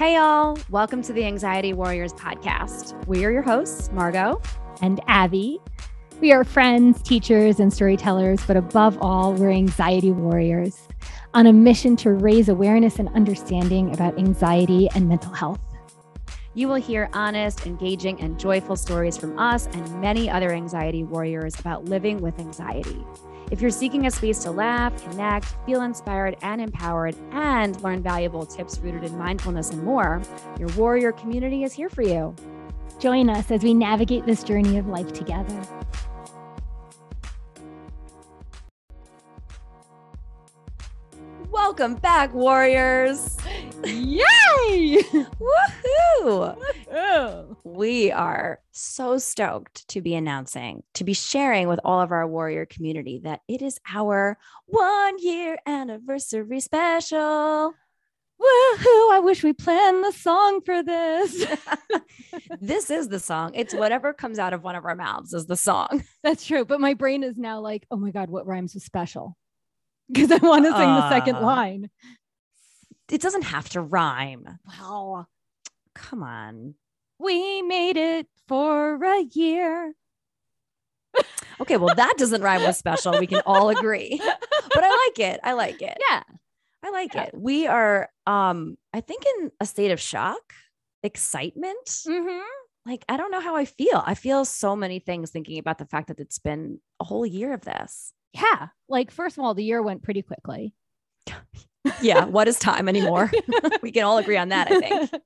Hey, y'all. Welcome to the Anxiety Warriors podcast. We are your hosts, Margot and Abby. We are friends, teachers, and storytellers, but above all, we're anxiety warriors on a mission to raise awareness and understanding about anxiety and mental health. You will hear honest, engaging, and joyful stories from us and many other anxiety warriors about living with anxiety. If you're seeking a space to laugh, connect, feel inspired and empowered, and learn valuable tips rooted in mindfulness and more, your warrior community is here for you. Join us as we navigate this journey of life together. Welcome back, warriors. Yay! Woohoo! We are so stoked to be announcing, to be sharing with all of our warrior community that it is our one year anniversary special. Woohoo! I wish we planned the song for this. this is the song. It's whatever comes out of one of our mouths is the song. That's true. But my brain is now like, oh my God, what rhymes with special? Because I want to sing uh, the second uh. line. It doesn't have to rhyme. Wow. Come on. We made it for a year. okay, well, that doesn't rhyme with special. We can all agree. But I like it. I like it. Yeah. I like yeah. it. We are um, I think in a state of shock, excitement. Mm-hmm. Like, I don't know how I feel. I feel so many things thinking about the fact that it's been a whole year of this. Yeah. Like, first of all, the year went pretty quickly. yeah. What is time anymore? we can all agree on that, I think.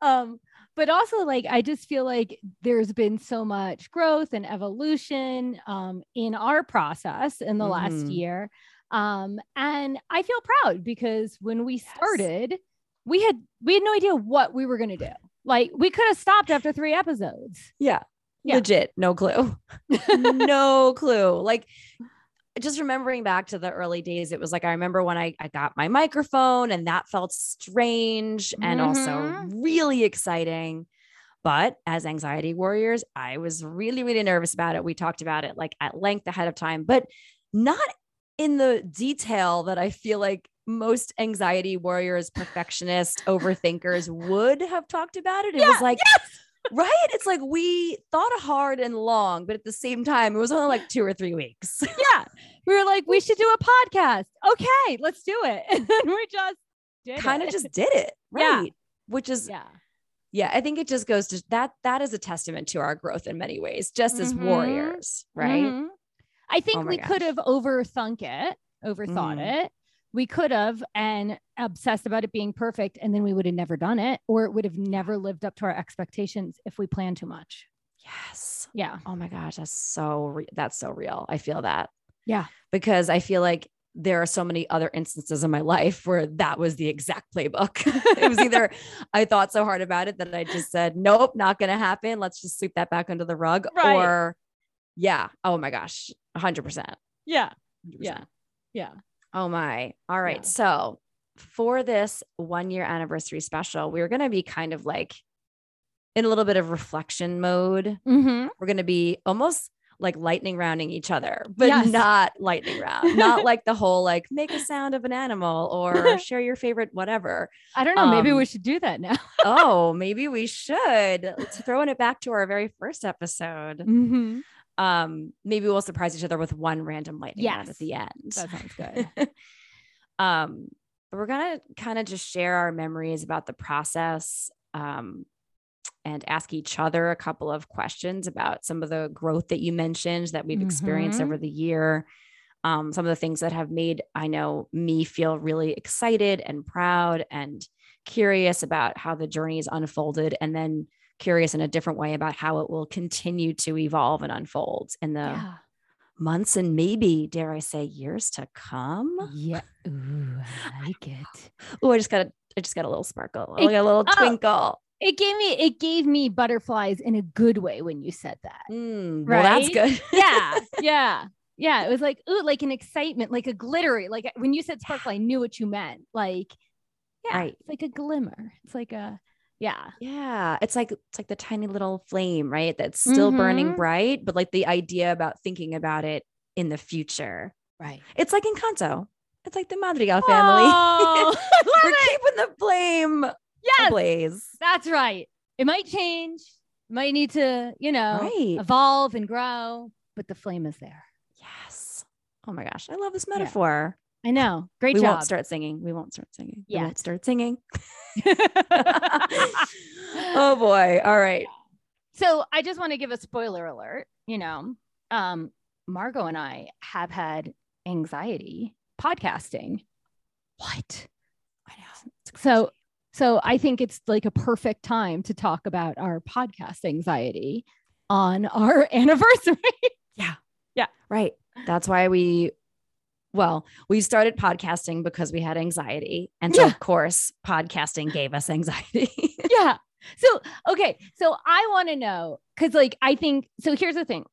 Um, but also like i just feel like there's been so much growth and evolution um, in our process in the mm-hmm. last year um, and i feel proud because when we started we had we had no idea what we were going to do like we could have stopped after three episodes yeah, yeah. legit no clue no clue like just remembering back to the early days, it was like I remember when I, I got my microphone and that felt strange and mm-hmm. also really exciting. But as anxiety warriors, I was really, really nervous about it. We talked about it like at length ahead of time, but not in the detail that I feel like most anxiety warriors, perfectionist, overthinkers would have talked about it. It yeah, was like, yes right? It's like we thought hard and long, but at the same time, it was only like two or three weeks. yeah. We were like, we should do a podcast. Okay, let's do it. And we just kind of just did it. Right. Yeah. Which is, yeah. Yeah, I think it just goes to that. That is a testament to our growth in many ways, just as mm-hmm. warriors, right? Mm-hmm. I think oh we gosh. could have overthunk it, overthought mm. it, we could have and obsessed about it being perfect and then we would have never done it or it would have never lived up to our expectations if we planned too much yes yeah oh my gosh that's so re- that's so real i feel that yeah because i feel like there are so many other instances in my life where that was the exact playbook. it was either I thought so hard about it that I just said, nope, not going to happen. Let's just sweep that back under the rug. Right. Or, yeah, oh my gosh, 100%. Yeah. 100%. Yeah. Yeah. Oh my. All right. Yeah. So for this one year anniversary special, we're going to be kind of like in a little bit of reflection mode. Mm-hmm. We're going to be almost like lightning rounding each other, but yes. not lightning round, not like the whole like make a sound of an animal or share your favorite whatever. I don't know. Um, maybe we should do that now. oh, maybe we should. Let's throwing it back to our very first episode. Mm-hmm um maybe we'll surprise each other with one random lightning yes. at the end that sounds good um but we're gonna kind of just share our memories about the process um and ask each other a couple of questions about some of the growth that you mentioned that we've experienced mm-hmm. over the year um, some of the things that have made i know me feel really excited and proud and curious about how the journey is unfolded and then curious in a different way about how it will continue to evolve and unfold in the yeah. months and maybe dare I say years to come. Yeah. Ooh, I like it. Oh, I just got a I just got a little sparkle, it, like a little oh, twinkle. It gave me it gave me butterflies in a good way when you said that. Mm, right? Well, that's good. yeah. Yeah. Yeah. It was like, ooh, like an excitement, like a glittery. Like when you said sparkle, I knew what you meant. Like, yeah, right. it's like a glimmer. It's like a yeah. Yeah. It's like it's like the tiny little flame, right? That's still mm-hmm. burning bright, but like the idea about thinking about it in the future. Right. It's like Encanto. It's like the Madrigal family. Oh, We're it. keeping the flame. Yes. Blaze. That's right. It might change, might need to, you know, Right. evolve and grow, but the flame is there. Yes. Oh my gosh. I love this metaphor. I know. Great we job. We won't start singing. We won't start singing. We won't start singing. oh boy. All right. so I just want to give a spoiler alert. You know, um, Margot and I have had anxiety podcasting. What? I know. So, so I think it's like a perfect time to talk about our podcast anxiety on our anniversary. Yeah. Yeah. Right. That's why we well, we started podcasting because we had anxiety. And so Yeah. of course, podcasting gave us anxiety. yeah. So, okay. So I want to know because, like, I think so. Here's the thing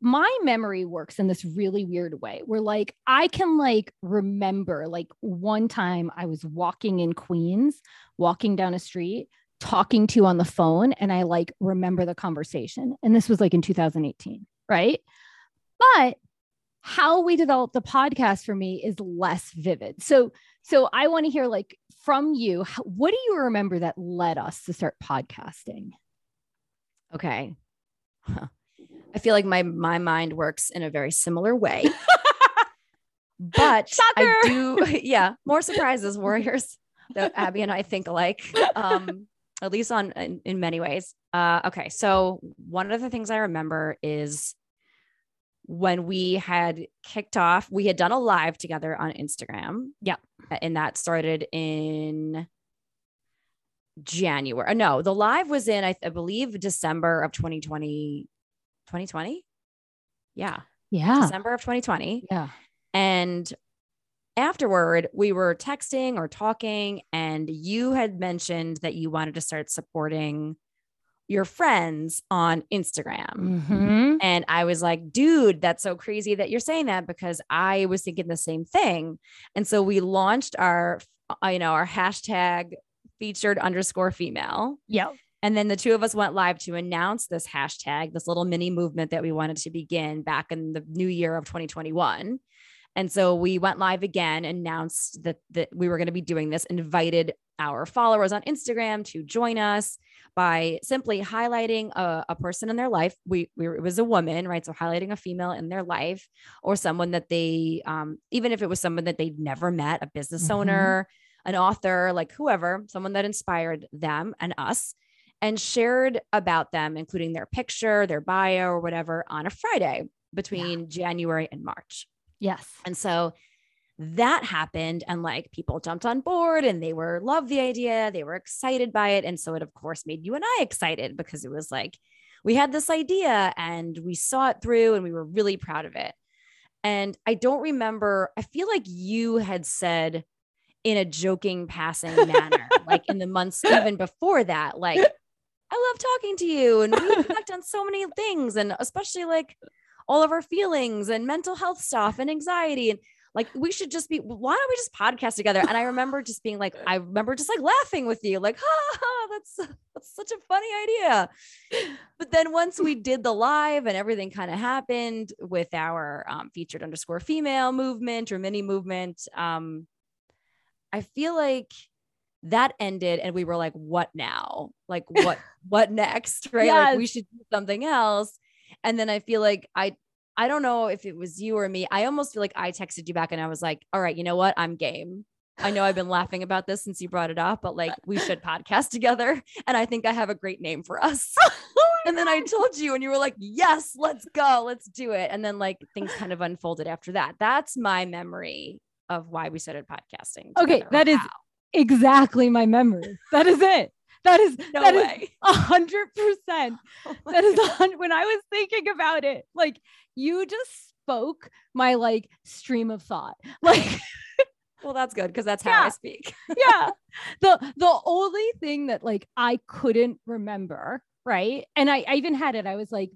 my memory works in this really weird way where, like, I can, like, remember, like, one time I was walking in Queens, walking down a street, talking to you on the phone, and I, like, remember the conversation. And this was like in 2018, right? But how we developed the podcast for me is less vivid. So, so I want to hear like from you, what do you remember that led us to start podcasting? okay. Huh. I feel like my my mind works in a very similar way. but I do yeah, more surprises, warriors. That Abby and I think alike. Um, at least on in, in many ways. Uh okay, so one of the things I remember is when we had kicked off, we had done a live together on Instagram. Yeah. And that started in January. uh, No, the live was in, I, I believe, December of 2020. 2020? Yeah. Yeah. December of 2020. Yeah. And afterward, we were texting or talking, and you had mentioned that you wanted to start supporting your friends on Instagram. Mhm. And I was like, dude, that's so crazy that you're saying that because I was thinking the same thing. And so we launched our, uh, you know, our hashtag featured underscore female. Yep. And then the two of us went live to announce this hashtag, this little mini movement that we wanted to begin back in the new year of 2021. And so we went live again, announced that, that we were going to be doing this, invited our followers on Instagram to join us by simply highlighting a, a person in their life. We, we were- it was a woman, right? So highlighting a female in their life or someone that they, um, even if it was someone that they'd never met, a business Mhm. owner, an author, like whoever, someone that inspired them and us and shared about them, including their picture, their bio, or whatever, on a Friday between January and March. Yes. And so that happened, and like people jumped on board and they were loved the idea, they were excited by it. And so it, of course, made you and I excited because it was like we had this idea and we saw it through and we were really proud of it. And I don't remember, I feel like you had said in a joking, passing manner, like in the months even before that, like, I love talking to you and we reflect on so many things and especially like all of our feelings and mental health stuff and anxiety and like we should just be why don't we just podcast together? And i remember just being like i remember just like laughing with you like ha, ha that's that's such a funny idea. But then once we did the live and everything kind of happened with our um, featured underscore female movement or mini movement um i feel like that ended and we were like what now? Like what what next right? Like we should do something else and then i feel like i i don't know if it was you or me i almost feel like i texted you back and i was like all right you know what? I'm game. I know i've been laughing about this since you brought it up but like we should podcast together and i think i have a great name for us. Oh and then i told you and you were like yes let's go let's do it. And then like things kind of unfolded after that. That's my memory of why we started podcasting Okay, together, or that is exactly my memory. That is it. That is no that is way a hundred percent. Oh That is hun- when I was thinking about it, like you just spoke my like stream of thought. Like well that's good because that's how Yeah. i speak yeah. The the only thing that like I couldn't remember, right? And I, I even had it, I was like,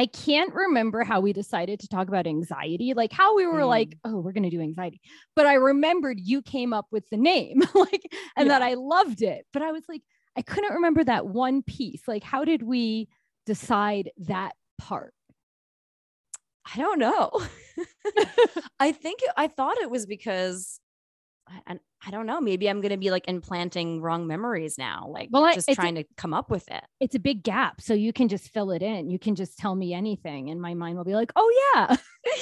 I can't remember how we decided to talk about anxiety, like how we were Mm. like, oh, we're gonna do anxiety. But I remembered you came up with the name, like, and that I loved it. But I was like, I couldn't remember that one piece. Like, how did we decide that part? I don't know. I think I thought it was because and I don't know, maybe I'm going to be like implanting wrong memories now, like Well, I- just trying to come up with it. It's a big gap. So you can just fill it in. You can just tell me anything. And my mind will be like, oh, yeah.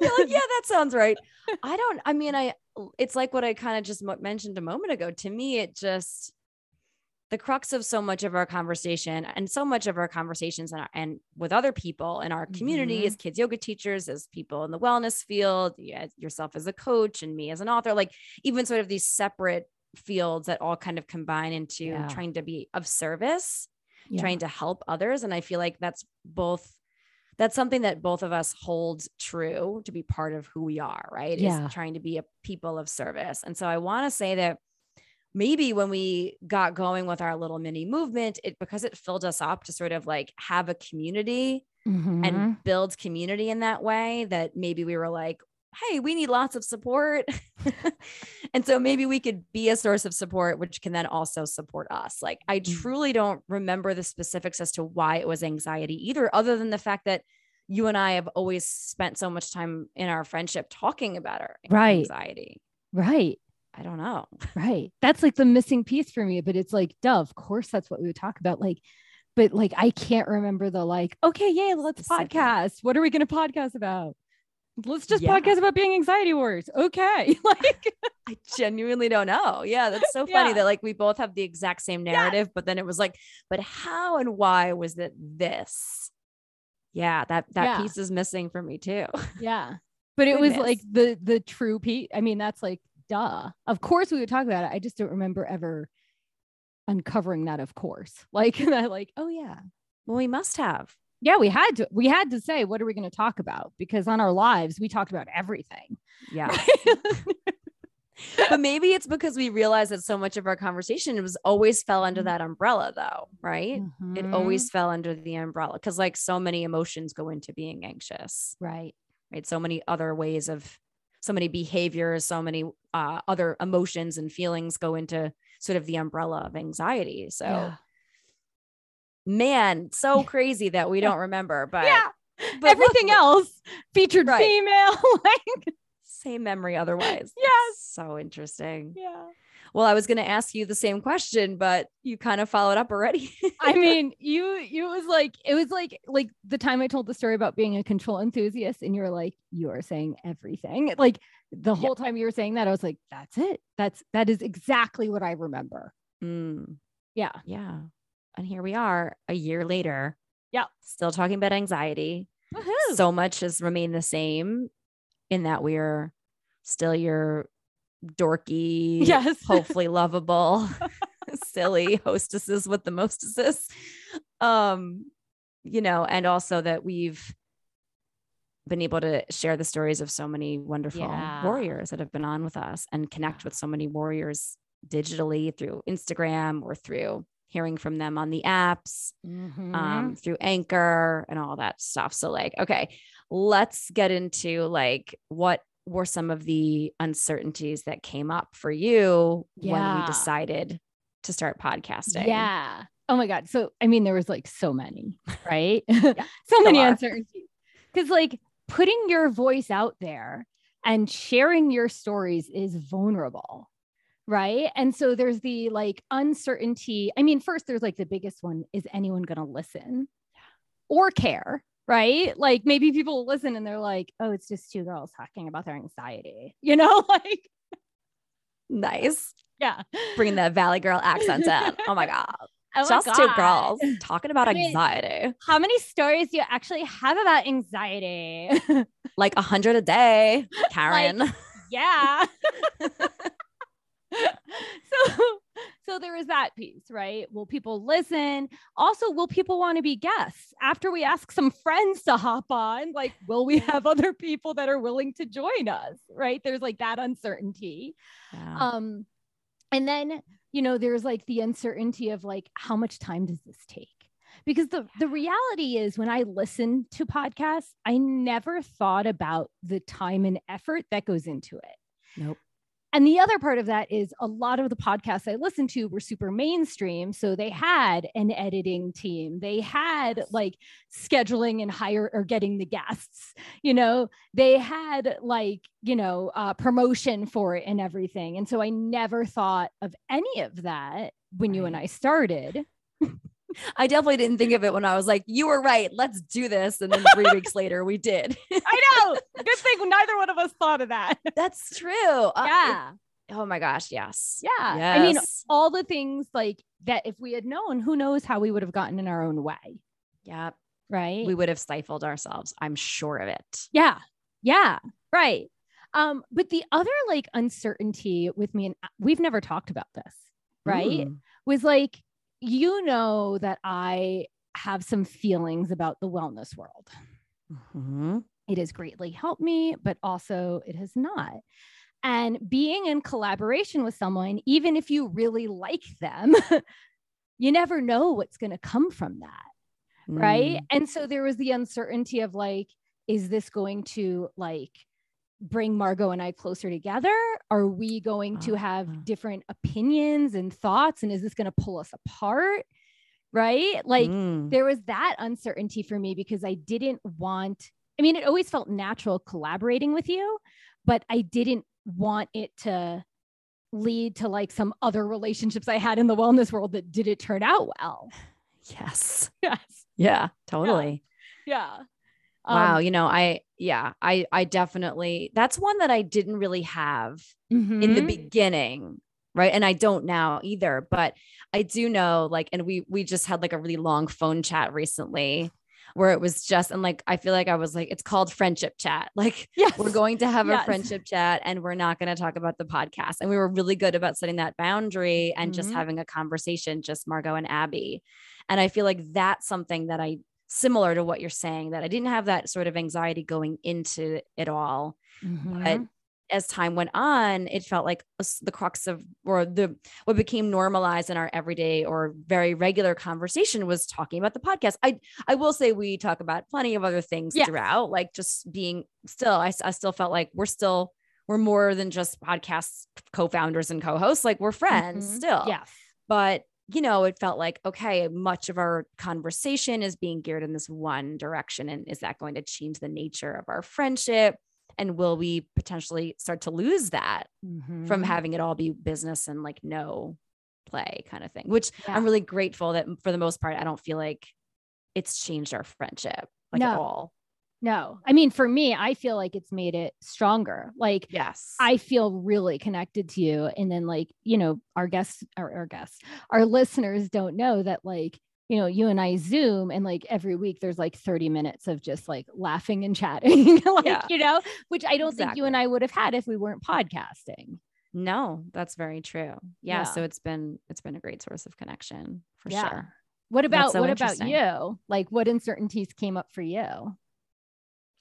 You're like, yeah, that sounds right. I don't, I mean, I, it's like what I kind of just mentioned a moment ago. To me, it just, the crux of so much of our conversation and so much of our conversations and, and with other people in our community Mhm. as kids yoga teachers, as people in the wellness field, as yourself as a coach and me as an author, like even sort of these separate fields that all kind of combine into Yeah. trying to be of service Yeah. trying to help others and i feel like that's both that's something that both of us hold true to be part of who we are right Yeah. is trying to be a people of service and so i want to say that maybe when we got going with our little mini movement it because it filled us up to sort of like have a community Mhm. and build community in that way that maybe we were like hey we need lots of support and so maybe we could be a source of support which can then also support us like i Mm. truly don't remember the specifics as to why it was anxiety either other than the fact that you and i have always spent so much time in our friendship talking about our Right. anxiety right. I don't know Right. That's like the missing piece for me. But it's like, duh, of course, that's what we would talk about. Like, but like, I can't remember the like, okay, yeah, let's podcast. What are we going to podcast about? Let's just Yeah. podcast about being anxiety wars. Okay. Like, i genuinely don't know yeah that's so funny Yeah. that like we both have the exact same narrative but then it was like but how and why was it this yeah that that Yeah. piece is missing for me too yeah. But it was like the the true piece. I mean, that's like, duh. Of course we would talk about it. I just don't remember ever uncovering that, of course. Like that, like, oh yeah. well we must have Yeah, we had to we had to say, what are we going to talk about? Because on our lives, we talked about everything. yeah but maybe it's because we realized that so much of our conversation was always fell under that umbrella though right it Mhm. always fell under the umbrella because like so many emotions go into being anxious right. right so many other ways of so many behaviors so many uh, other emotions and feelings go into sort of the umbrella of anxiety so Yeah. man so crazy that we don't remember but yeah. but Everything look, else featured Right. female. like, same memory otherwise Yes. so interesting yeah. Well i was going to ask you the same question but you kind of followed up already I mean, you you was like it was like like the time I told the story about being a control enthusiast, and you're like, you are saying everything. Like the whole time you were saying that, I was like, that's it. That's that is exactly what I remember. Mm, Yeah. yeah and here we are a year later Yeah. still talking about anxiety Woohoo. so much has remained the same in that we're still your dorky, Yes. hopefully lovable, silly hostesses with the mostesses. Um, you know, and also that we've been able to share the stories of so many wonderful Yeah. warriors that have been on with us and connect with so many warriors digitally through Instagram or through hearing from them on the apps Mhm. um, through Anchor and all that stuff. So, like, okay, let's get into like what were some of the uncertainties that came up for you when we decided to start podcasting? Yeah. Oh my God. So, I mean, there was like so many, right? so many are. uncertainties. Because, like, putting your voice out there and sharing your stories is vulnerable, right? And so there's the like uncertainty. I mean, first, there's like the biggest one is anyone going to listen or care? Right. Like maybe people listen and they're like, oh, it's just two girls talking about their anxiety, you know? Like, Nice. yeah. Bringing that Valley Girl accent in. Oh my God. Oh my Just two girls talking about I mean- anxiety. How many stories do you actually have about anxiety? Like a hundred a day, Karen. yeah. so so there is that piece, right? Will people listen? Also, will people want to be guests after we ask some friends to hop on? Like, will we have other people that are willing to join us? Right? There's like that uncertainty. Yeah. Um, and then you know, there's like the uncertainty of like how much time does this take? Because the the reality is when I listen to podcasts, I never thought about the time and effort that goes into it. nope. And the other part of that is a lot of the podcasts I listened to were super mainstream. So they had an editing team, they had like scheduling and hire or getting the guests, you know, they had like, you know, uh, promotion for it and everything. And so I never thought of any of that when right. you and I started. I definitely didn't think of it when I was like, you were right. Let's do this. And then three weeks later, we did. I know. Good thing neither one of us thought of that. That's true. Uh, yeah. Uh, oh my gosh. Yes. Yeah. Yes. I mean, all the things like that, if we had known, who knows how we would have gotten in our own way. Yeah. Right. We would have stifled ourselves. I'm sure of it. Yeah. Yeah. Right. Um, but the other like uncertainty with me, and uh, we've never talked about this, right? Mm. Was like, you know that I have some feelings about the wellness world. Mm-hmm. It has greatly helped me, but also it has not. And being in collaboration with someone, even if you really like them, you never know what's going to come from that. Mm. Right. And so there was the uncertainty of like, is this going to like bring Margot and I closer together? Are we going to have uh-huh. different opinions and thoughts? And is this going to pull us apart? Right. Like mm. there was that uncertainty for me because I didn't want, I mean, it always felt natural collaborating with you, but I didn't want it to lead to like some other relationships I had in the wellness world that didn't turn out well. Yes. Yes. Yeah, totally. Yeah. yeah. Wow, um, you know, I yeah, I I definitely that's one that I didn't really have mm-hmm. in the mm-hmm. beginning, right? And I don't now either, but I do know like and we we just had like a really long phone chat recently where it was just and like I feel like I was like it's called friendship chat. Like yes. we're going to have yes. a friendship chat and we're not going to talk about the podcast. And we were really good about setting that boundary and mm-hmm. just having a conversation just Margot and Abby. And I feel like that's something that I similar to what you're saying that I didn't have that sort of anxiety going into it all. Mm-hmm. But as time went on, it felt like the crux of or the what became normalized in our everyday or very regular conversation was talking about the podcast. I I will say we talk about plenty of other things yes. throughout, like just being still. I, I still felt like we're still we're more than just podcast co-founders and co-hosts. Like we're friends mm-hmm. still. Yeah. But you know, it felt like, okay, much of our conversation is being geared in this one direction. And is that going to change the nature of our friendship? And will we potentially start to lose that mm-hmm. from having it all be business and like no play kind of thing? Which yeah. I'm really grateful that for the most part, I don't feel like it's changed our friendship like no. at all. No, I mean, for me, I feel like it's made it stronger. Like, yes, I feel really connected to you. And then, like, you know, our guests, our, our guests, our listeners don't know that, like, you know, you and I Zoom and like every week there's like 30 minutes of just like laughing and chatting, like, yeah. you know, which I don't exactly. think you and I would have had if we weren't podcasting. No, that's very true. Yeah, yeah. So it's been, it's been a great source of connection for yeah. sure. What about, so what about you? Like, what uncertainties came up for you?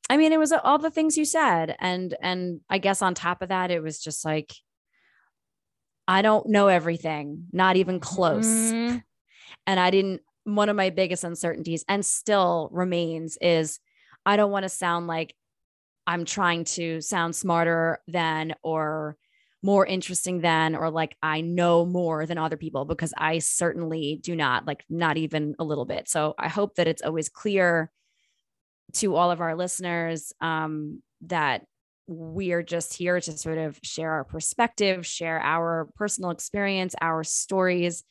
I mean, it was all the things you said. And, and I guess on top of that, it was just like, I don't know everything, not even close. Mm-hmm. And I didn't, one of my biggest uncertainties and still remains is I don't want to sound like I'm trying to sound smarter than or more interesting than or like I know more than other people because I certainly do not, like, not even a little bit. So I hope that it's always clear to all of our listeners um, that we are just here to sort of share our perspective, share our personal experience, our stories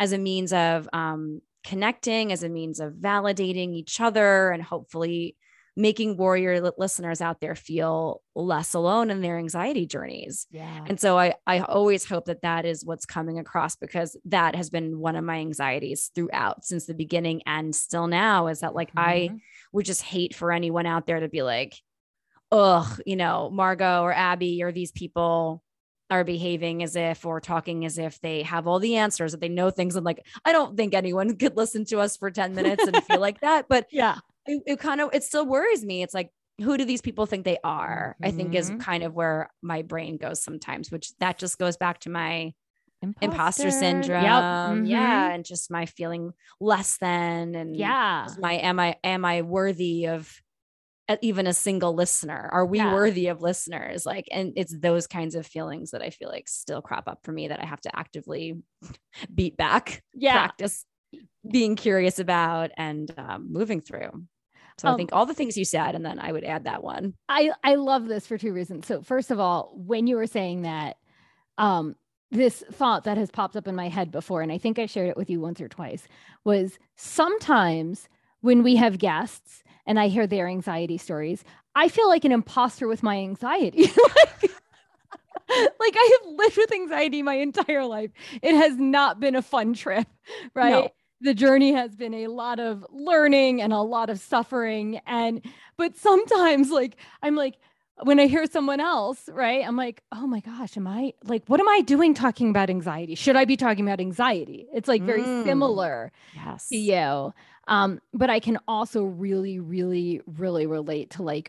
as a means of um, connecting, as a means of validating each other, and hopefully making warrior listeners out there feel less alone in their anxiety journeys. Yeah. And so I I always hope that that is what's coming across because that has been one of my anxieties throughout since the beginning and still now is that like mm-hmm. I would just hate for anyone out there to be like, ugh, you know, Margot or Abby or these people are behaving as if or talking as if they have all the answers that they know things and like i don't think anyone could listen to us for 10 minutes and feel like that but yeah it, it, kind of it still worries me it's like who do these people think they are mm-hmm. i think is mm-hmm. kind of where my brain goes sometimes which that just goes back to my imposter, imposter syndrome yep. mm-hmm. yeah and just my feeling less than and yeah my am i am i worthy of even a single listener? Are we Yeah. worthy of listeners? Like, and it's those kinds of feelings that I feel like still crop up for me that I have to actively beat back, Yeah. practice being curious about and um, moving through. So I Um, think all the things you said, and then I would add that one. I I love this for two reasons. So first of all, when you were saying that, um, this thought that has popped up in my head before, and I think I shared it with you once or twice, was sometimes when we have guests and I hear their anxiety stories, I feel like an imposter with my anxiety. like, like I have lived with anxiety my entire life. It has not been a fun trip, right? No. The journey has been a lot of learning and a lot of suffering. And, but sometimes, like, I'm like, when I hear someone else, right, I'm like, oh my gosh, am I like, what am I doing talking about anxiety? Should I be talking about anxiety? It's like very Mm. similar Yes. to you. Um, but I can also really, really, really relate to like,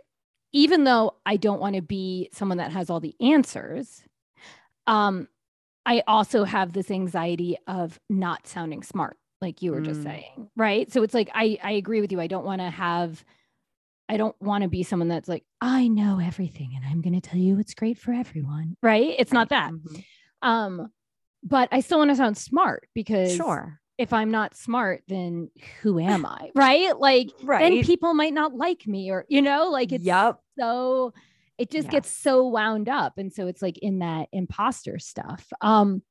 even though I don't want to be someone that has all the answers, um, I also have this anxiety of not sounding smart, like you were just Mm. saying, right? So it's like I I agree with you. I don't want to have I don't want to be someone that's like, I know everything and I'm going to tell you it's great for everyone, right? It's not that. Mhm. Um, but I still want to sound smart because Sure. if I'm not smart, then who am I? Right? Like Right. then people might not like me or you know, like it's Yup. so it just Yeah. gets so wound up. And so it's like in that imposter stuff. Um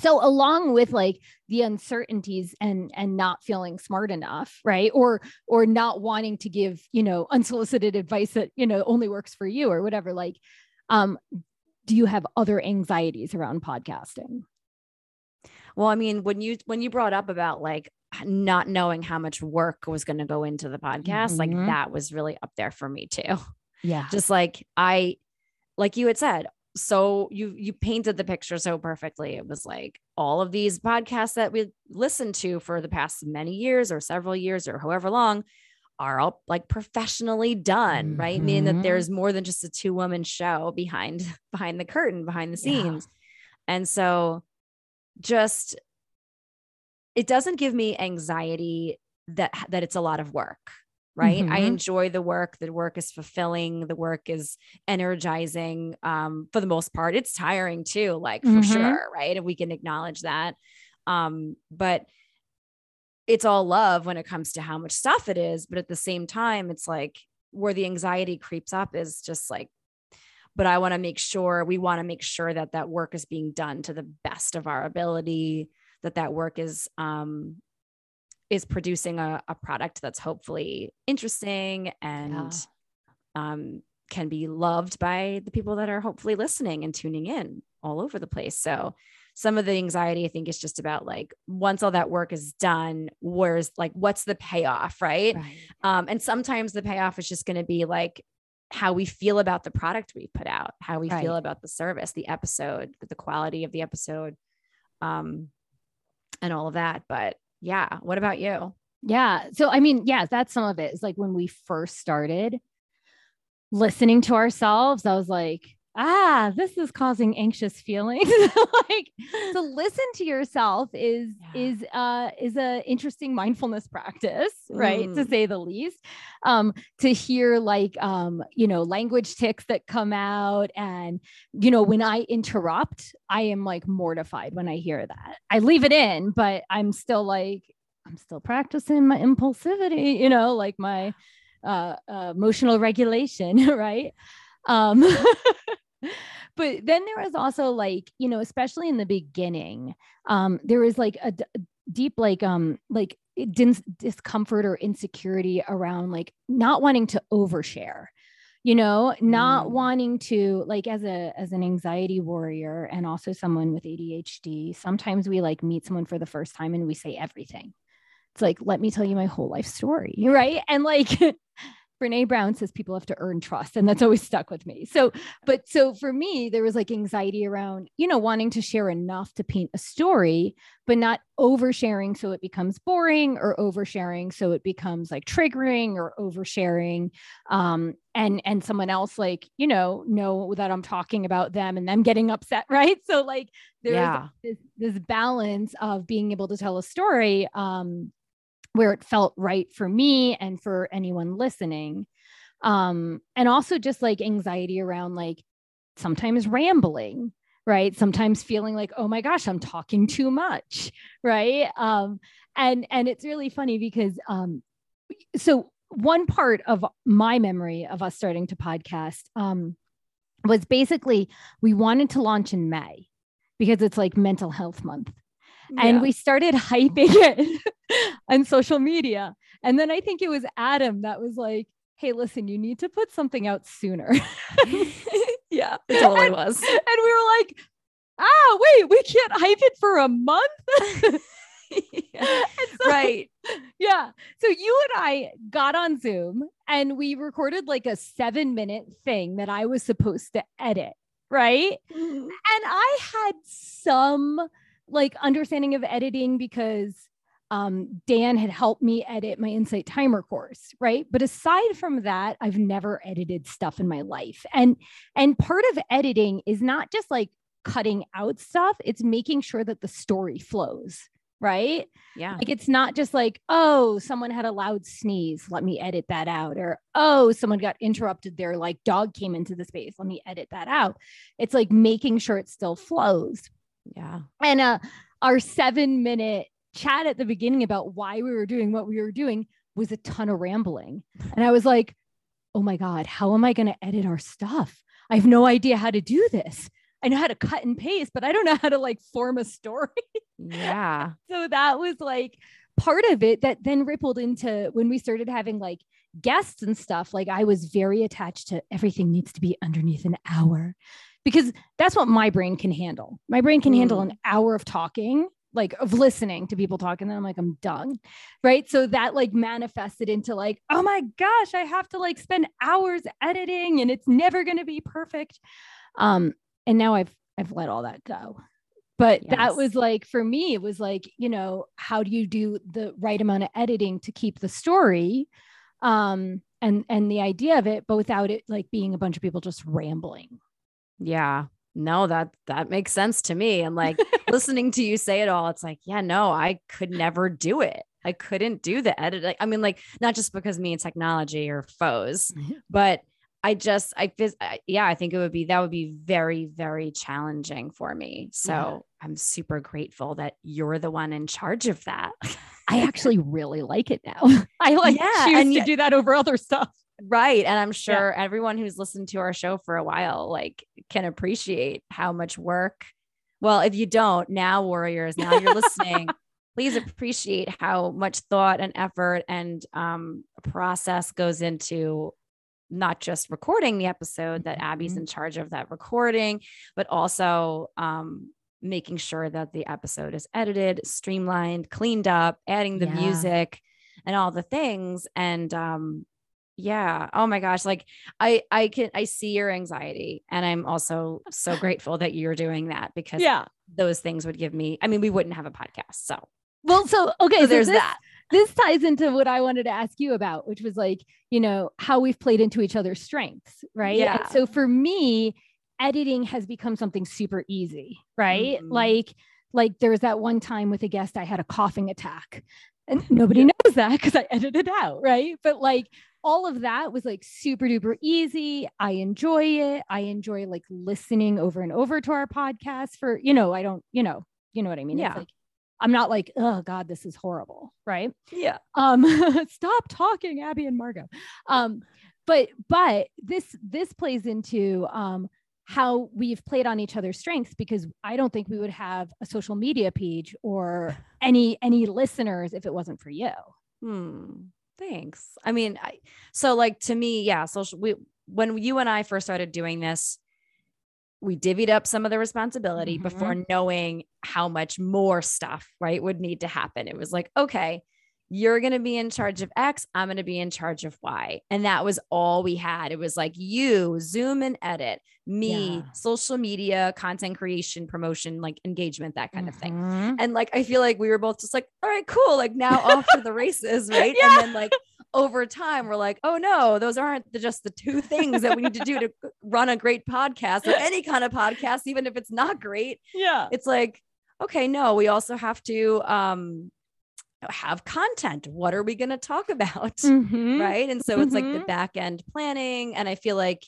so along with like the uncertainties and and not feeling smart enough right or or not wanting to give you know unsolicited advice that you know only works for you or whatever like um do you have other anxieties around podcasting Well, I mean, when you when you brought up about like not knowing how much work was going to go into the podcast, like Mhm. that was really up there for me too. yeah Just like I like you had said, so you you painted the picture so perfectly. It was like all of these podcasts that we listened to for the past many years or several years or however long are all like professionally done, right? Meaning Mhm. that there's more than just a two woman show behind behind the curtain, behind the Yeah. scenes. And so just it doesn't give me anxiety that that it's a lot of work right? I Mhm. enjoy the work. The work is fulfilling. The work is energizing um for the most part. It's tiring too like for Mhm. sure right? And we can acknowledge that. Um but it's all love when it comes to how much stuff it is but at the same time it's like where the anxiety creeps up is just like but i want to make sure we want to make sure that that work is being done to the best of our ability that that work is um is producing a, a product that's hopefully interesting and um can be loved by the people that are hopefully listening and tuning in all over the place. So some of the anxiety i think is just about like once all that work is done where's like what's the payoff right? Right. Um, and sometimes the payoff is just going to be like how we feel about the product we put out, how we feel about the service, the episode, the quality of the episode, um, and all of that. But yeah, what about you? Yeah. So, I mean, yeah, that's some of it. It's like when we first started listening to ourselves, I was like, ah, this is causing anxious feelings. like to listen to yourself is Yeah. is uh is a interesting mindfulness practice, right? To Mm. say the least. Um, to hear like um, you know, language tics that come out and you know, when I interrupt, I am like mortified when I hear that. I leave it in, but I'm still like, I'm still practicing my impulsivity, you know, like my uh, uh emotional regulation, right? Um but then there was also like, you know, especially in the beginning, um there was like a, d- deep like um like it dis- discomfort or insecurity around like not wanting to overshare you know not Mm. wanting to like as a as an anxiety warrior and also someone with ADHD sometimes we like meet someone for the first time and we say everything it's like let me tell you my whole life story right and like Brene Brown says people have to earn trust, and that's always stuck with me. So, but so for me, there was like anxiety around, you know, wanting to share enough to paint a story, but not oversharing so it becomes boring or oversharing so it becomes like triggering or oversharing. Um, and and someone else like, you know, know that I'm talking about them and them getting upset, right? So like there's Yeah. this, this balance of being able to tell a story. Um, where it felt right for me and for anyone listening. Um, and also just like anxiety around like sometimes rambling, right? Sometimes feeling like, oh my gosh, I'm talking too much, right? Um, and and it's really funny because um, so one part of my memory of us starting to podcast um, was basically we wanted to launch in May because it's like mental health month. Yeah. And we started hyping it on social media. And then I think it was Adam that was like, hey, listen, you need to put something out sooner. yeah, it totally and, was. And we were like, ah, wait, we can't hype it for a month. yeah. so, right. Yeah. So you and I got on Zoom and we recorded like a seven minute thing that I was supposed to edit. Right. Mm-hmm. And I had some like understanding of editing because um, Dan had helped me edit my Insight Timer course, right? But aside from that, I've never edited stuff in my life. And and part of editing is not just like cutting out stuff, it's making sure that the story flows, right? Yeah. Like it's not just like, oh, someone had a loud sneeze, let me edit that out or oh, someone got interrupted their like dog came into the space, let me edit that out. It's like making sure it still flows. Yeah. And uh our 7 minute chat at the beginning about why we were doing what we were doing was a ton of rambling. And I was like, "Oh my god, how am I going to edit our stuff? I have no idea how to do this." I know how to cut and paste, but I don't know how to like form a story. Yeah. so that was like part of it that then rippled into when we started having like guests and stuff. Like I was very attached to everything needs to be underneath an hour because that's what my brain can handle. My brain can mm. handle an hour of talking like of listening to people talk and then I'm like I'm done. Right? So that like manifested into like oh my gosh, I have to like spend hours editing and it's never going to be perfect. Um and now I've I've let all that go. But yes. that was like for me it was like, you know, how do you do the right amount of editing to keep the story um and and the idea of it but without it like being a bunch of people just rambling. Yeah. No that that makes sense to me and like listening to you say it all it's like yeah no i could never do it. I couldn't do the edit i mean like not just because me and technology are foes mm-hmm. but i just i yeah i think it would be that would be very very challenging for me. So yeah. i'm super grateful that you're the one in charge of that. I actually really like it now. I like yeah, choose and to do that over other stuff Right. And I'm sure yeah. everyone who's listened to our show for a while, like, can appreciate how much work. Well, if you don't, now, warriors, now you're listening, please appreciate how much thought and effort and um, process goes into not just recording the episode that Abby's mm-hmm. in charge of that recording, but also um, making sure that the episode is edited, streamlined, cleaned up, adding the yeah. music and all the things. And um, yeah. Oh my gosh. Like i i can i see your anxiety and i'm also so grateful that you're doing that because yeah. those things would give me i mean we wouldn't have a podcast so. Well so okay so, so there's this, that. this ties into what i wanted to ask you about which was like you know how we've played into each other's strengths right? Yeah. And so for me editing has become something super easy right? Mm-hmm. like like there was that one time with a guest i had a coughing attack and nobody knows that because I edited out, right? But like all of that was like super duper easy. I enjoy it. I enjoy like listening over and over to our podcast for, you know, I don't, you know, you know what I mean? Yeah. Like, I'm not like, oh God, this is horrible. Right. Yeah. Um, stop talking, Abby and Margot. Um, but but this this plays into um how we've played on each other's strengths because I don't think we would have a social media page or any any listeners if it wasn't for you. Hmm. Thanks. I mean, I, so like to me, yeah, social we when you and I first started doing this, we divvied up some of the responsibility mm-hmm. before knowing how much more stuff, right, would need to happen. It was like, okay, you're going to be in charge of X, I'm going to be in charge of Y. And that was all we had. It was like you, Zoom and edit, me, yeah. social media, content creation, promotion, like engagement, that kind mm-hmm. of thing. Mm-hmm. And like, I feel like we were both just like, all right, cool. Like now off to the races, right? Yeah. And then like, over time we're like oh no those aren't the, just the two things that we need to do to run a great podcast or any kind of podcast even if it's not great yeah it's like okay no we also have to um have content. What are we going to talk about? Mhm. Right. And so it's like the Mhm. back end planning. And I feel like,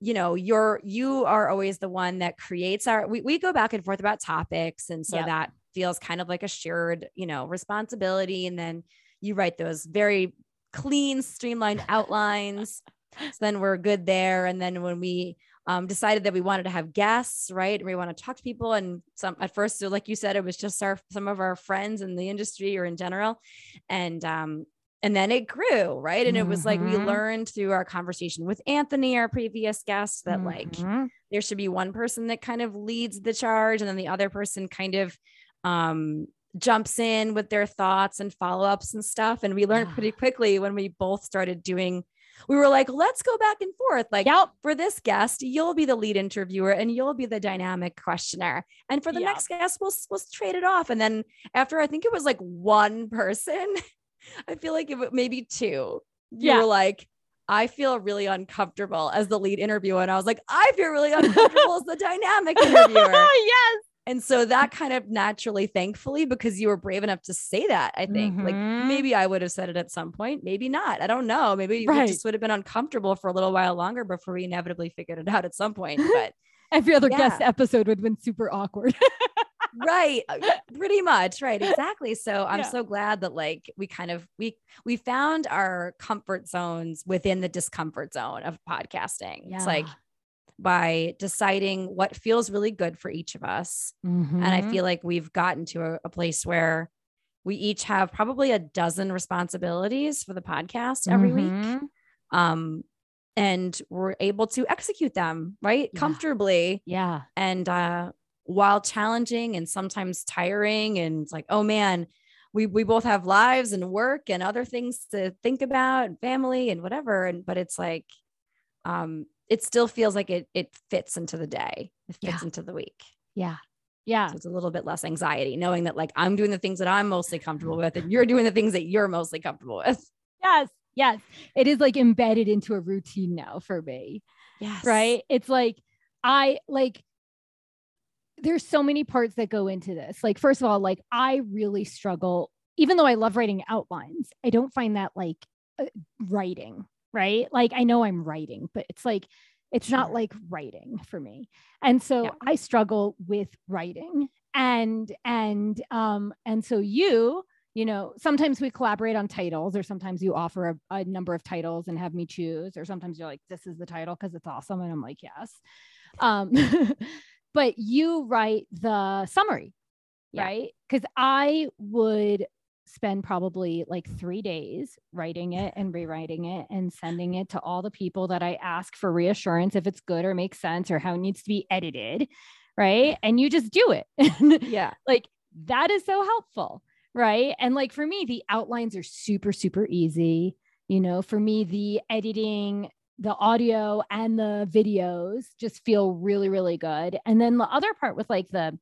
you know, you're, you are always the one that creates our, we, we go back and forth about topics. And so Yep. that feels kind of like a shared, you know, responsibility. And then you write those very clean, streamlined outlines. So then we're good there. And then when we um, decided that we wanted to have guests, right? And we want to talk to people. And some at first, so like you said, it was just our some of our friends in the industry or in general. And um, and then it grew, right? And it was like we Mhm. learned through our conversation with Anthony, our previous guest, that like Mhm. there should be one person that kind of leads the charge and then the other person kind of um jumps in with their thoughts and follow-ups and stuff and we learned Yeah. pretty quickly when we both started doing we were like let's go back and forth like Yep. for this guest you'll be the lead interviewer and you'll be the dynamic questioner and for the Yep. next guest we'll we'll trade it off and then after i think it was like one person i feel like it was maybe two you Yeah. were like I feel really uncomfortable as the lead interviewer. And I was like, I feel really uncomfortable as the dynamic interviewer. yes. And so that kind of naturally, thankfully, because you were brave enough to say that, I think like Mhm. maybe I would have said it at some point, maybe not. I don't know. Maybe Right. it just would have been uncomfortable for a little while longer before we inevitably figured it out at some point. But Every other guest episode would have been super awkward. right uh, pretty much right exactly so i'm Yeah. so glad that like we kind of we we found our comfort zones within the discomfort zone of podcasting it's like Yeah. By deciding what feels really good for each of us and i Mhm. feel like we've gotten to a, a place where we each have probably a dozen responsibilities for the podcast every week Mhm. um and we're able to execute them right Yeah. comfortably Yeah. and uh, while challenging and sometimes tiring and it's like oh man we we both have lives and work and other things to think about and family and whatever and but it's like um it still feels like it it fits into the day it fits Yeah. into the week Yeah. Yeah. so it's a little bit less anxiety knowing that like i'm doing the things that i'm mostly comfortable with and you're doing the things that you're mostly comfortable with Yes. Yes. It is like embedded into a routine now for me. yes right it's like i like there's so many parts that go into this like first of all like i really struggle even though i love writing outlines i don't find that like uh, writing right? Like i know i'm writing but it's like it's not like writing for me. And so Yeah. i struggle with writing and and um and so you you know sometimes we collaborate on titles or sometimes you offer a, a number of titles and have me choose or sometimes you're like this is the title because it's awesome and i'm like yes. Um but you write the summary Yeah. right? Because i would spend probably like three days writing it and rewriting it and sending it to all the people that i ask for reassurance if it's good or makes sense or how it needs to be edited right? And you just do it. Yeah. Like that is so helpful right? And like for me the outlines are super super easy. You know for me the editing the audio and the videos just feel really really good. And then the other part with like the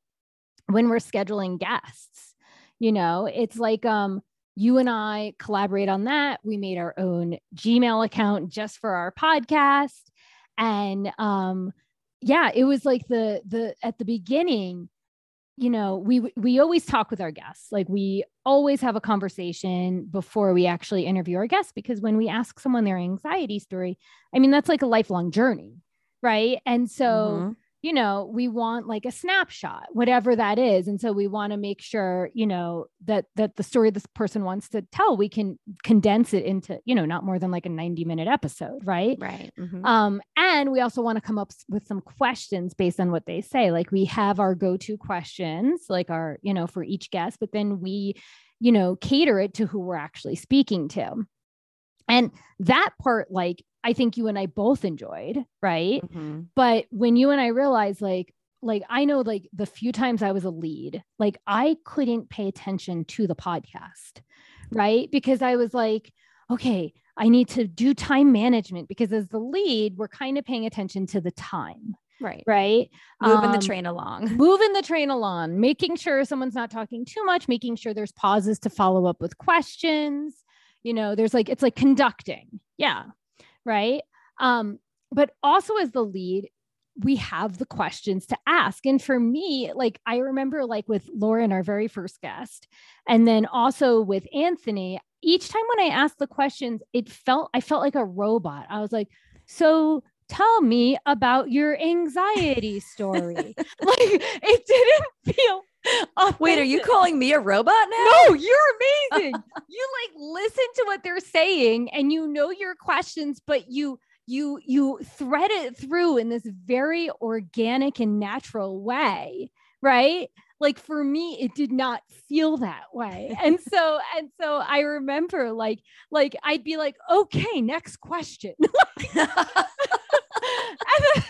when we're scheduling guests you know it's like um you and I collaborate on that. We made our own Gmail account just for our podcast. And um yeah, it was like the the at the beginning, you know, we we always talk with our guests. Like we always have a conversation before we actually interview our guests because when we ask someone their anxiety story, I mean that's like a lifelong journey, right? And so Mhm. You know, we want like a snapshot, whatever that is. And so we want to make sure, you know, that that the story this person wants to tell, we can condense it into, you know, not more than like a 90 minute episode, right? right Mhm. Um, and we also want to come up with some questions based on what they say. Like we have our go-to questions, like our, you know, for each guest, but then we, you know, cater it to who we're actually speaking to. And that part, like, I think you and I both enjoyed, right? Mhm. but when you and I realized like like I know like the few times I was a lead, like I couldn't pay attention to the podcast, right? Because I was like, okay, I need to do time management because as the lead, we're kind of paying attention to the time, right right? moving the Um, train along moving the train along, making sure someone's not talking too much, making sure there's pauses to follow up with questions. You know, there's like it's like conducting. Yeah. Right. Um, but also as the lead, we have the questions to ask. And for me, like I remember like with Lauren, our very first guest, and then also with Anthony, each time when I asked the questions, it felt I felt like a robot. I was like, so tell me about your anxiety story. like it didn't feel Offensive. Wait, are you calling me a robot now? No, you're amazing. you like listen to what they're saying and you know your questions, but you you you thread it through in this very organic and natural way, right? Like for me, it did not feel that way. And so, and so I remember like, like I'd be like, okay, next question. and was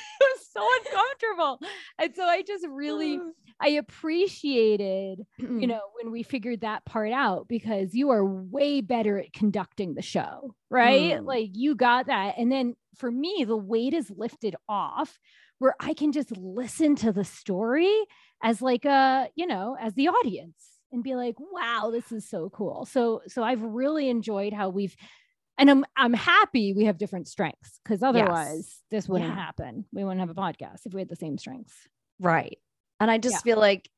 so uncomfortable. And so I just really I appreciated, you know, when we figured that part out because you are way better at conducting the show, right? Mm. Like you got that. And then for me, the weight is lifted off where I can just listen to the story as like a, you know, as the audience and be like, wow, this is so cool. So so I've really enjoyed how we've and I'm I'm happy we have different strengths because otherwise yes. this wouldn't yeah. happen. We wouldn't have a podcast if we had the same strengths. Right. And I just yeah. feel like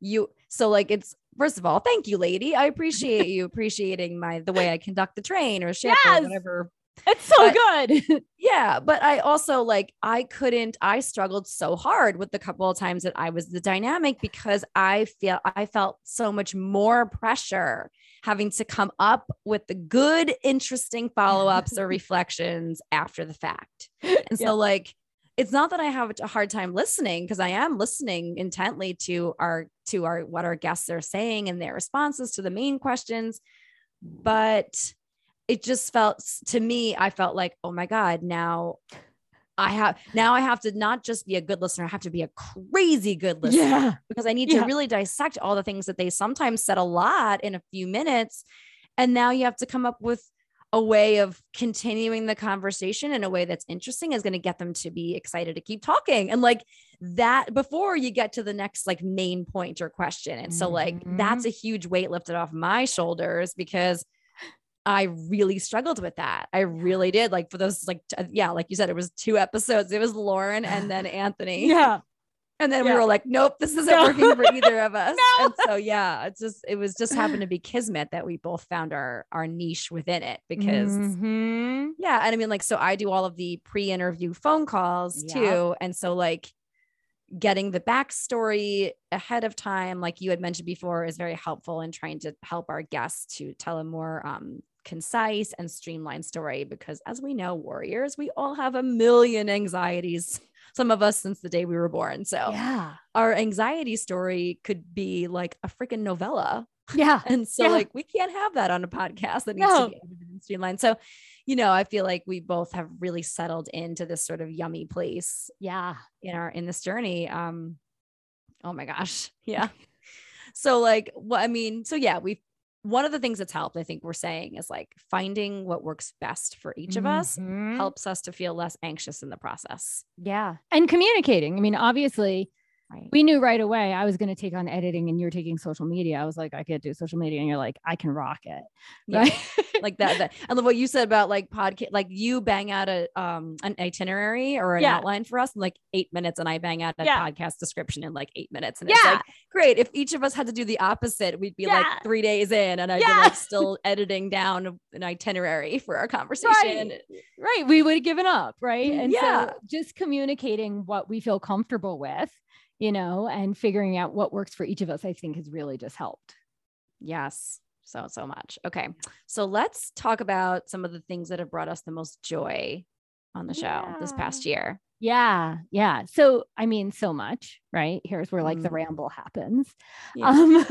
you, so like it's, first of all, thank you, lady. I appreciate you appreciating my, the way I conduct the train or ship yes! or whatever. It's so but, good. yeah. But I also like, I couldn't, I struggled so hard with the couple of times that I was the dynamic because I feel, I felt so much more pressure having to come up with the good, interesting follow ups or reflections after the fact. And so, yeah. like, it's not that I have a hard time listening because I am listening intently to our to our what our guests are saying and their responses to the main questions, but it just felt to me I felt like oh my god now I have now I have to not just be a good listener, I have to be a crazy good listener yeah. because I need to really dissect all the things that they sometimes said a lot in a few minutes. And now you have to come up with a way of continuing the conversation in a way that's interesting is going to get them to be excited to keep talking and like that before you get to the next like main point or question and so like mm-hmm. that's a huge weight lifted off my shoulders because I really struggled with that. I really did. Like for those, like, t- yeah, like you said, it was two episodes. It was Lauren and then Anthony. Yeah. And then yeah. we were like, nope, this isn't no. working for either of us. no. And so yeah, it's just it was just happened to be kismet that we both found our our niche within it because mm-hmm. yeah. And I mean, like, so I do all of the pre-interview phone calls yeah. too. And so like getting the backstory ahead of time, like you had mentioned before, is very helpful in trying to help our guests to tell a more um concise and streamlined story because as we know warriors we all have a million anxieties some of us since the day we were born. So yeah, our anxiety story could be like a freaking novella. Yeah. and so yeah. like we can't have that on a podcast that needs no. to be streamlined. So, you know, I feel like we both have really settled into this sort of yummy place. Yeah. In our in this journey. Um, oh my gosh. Yeah. so like what I mean, so yeah, we've one of the things that's helped, I think we're saying is like finding what works best for each of us mm-hmm. helps us to feel less anxious in the process. Yeah. And communicating. I mean, obviously, Right. We knew right away I was going to take on editing and you're taking social media. I was like, I can't do social media. And you're like, I can rock it. Right. like that, that. I love what you said about like podcast, like you bang out a, um, an itinerary or an yeah. outline for us in like eight minutes. And I bang out a yeah. podcast description in like eight minutes. And yeah. it's like, great. If each of us had to do the opposite, we'd be like three days in and I'd be like still editing down an itinerary for our conversation. Right. Right. We would have given up. Right. Mm, and yeah. so just communicating what we feel comfortable with you know, and figuring out what works for each of us, I think has really just helped. Yes. So, so much. Okay. So let's talk about some of the things that have brought us the most joy on the show yeah. this past year. Yeah. Yeah. So, I mean, so much, right? Here's where like mm. the ramble happens. Yeah. Um,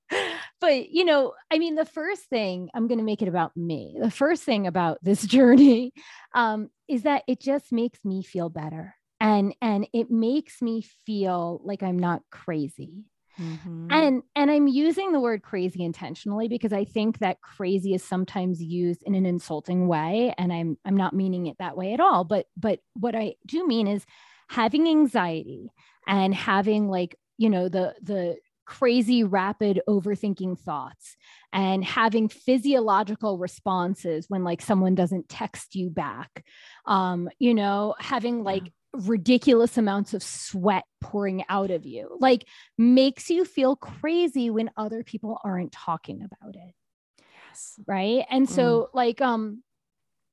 but, you know, I mean, the first thing I'm going to make it about me. The first thing about this journey um, is that it just makes me feel better and and it makes me feel like i'm not crazy mm-hmm. and and i'm using the word crazy intentionally because i think that crazy is sometimes used in an insulting way and i'm i'm not meaning it that way at all but but what i do mean is having anxiety and having like you know the the crazy rapid overthinking thoughts and having physiological responses when like someone doesn't text you back um you know having like ridiculous amounts of sweat pouring out of you like makes you feel crazy when other people aren't talking about it. Yes. Right? And so mm. like um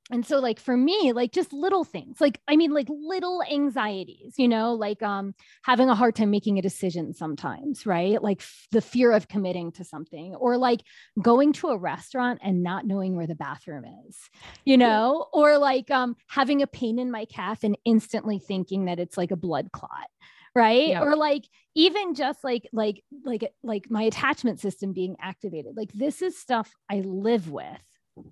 and so like for me like just little things like i mean like little anxieties you know like um having a hard time making a decision sometimes right? Like f- the fear of committing to something or like going to a restaurant and not knowing where the bathroom is you know? Or like um having a pain in my calf and instantly thinking that it's like a blood clot right? Yep. or like even just like like like like my attachment system being activated. Like this is stuff i live with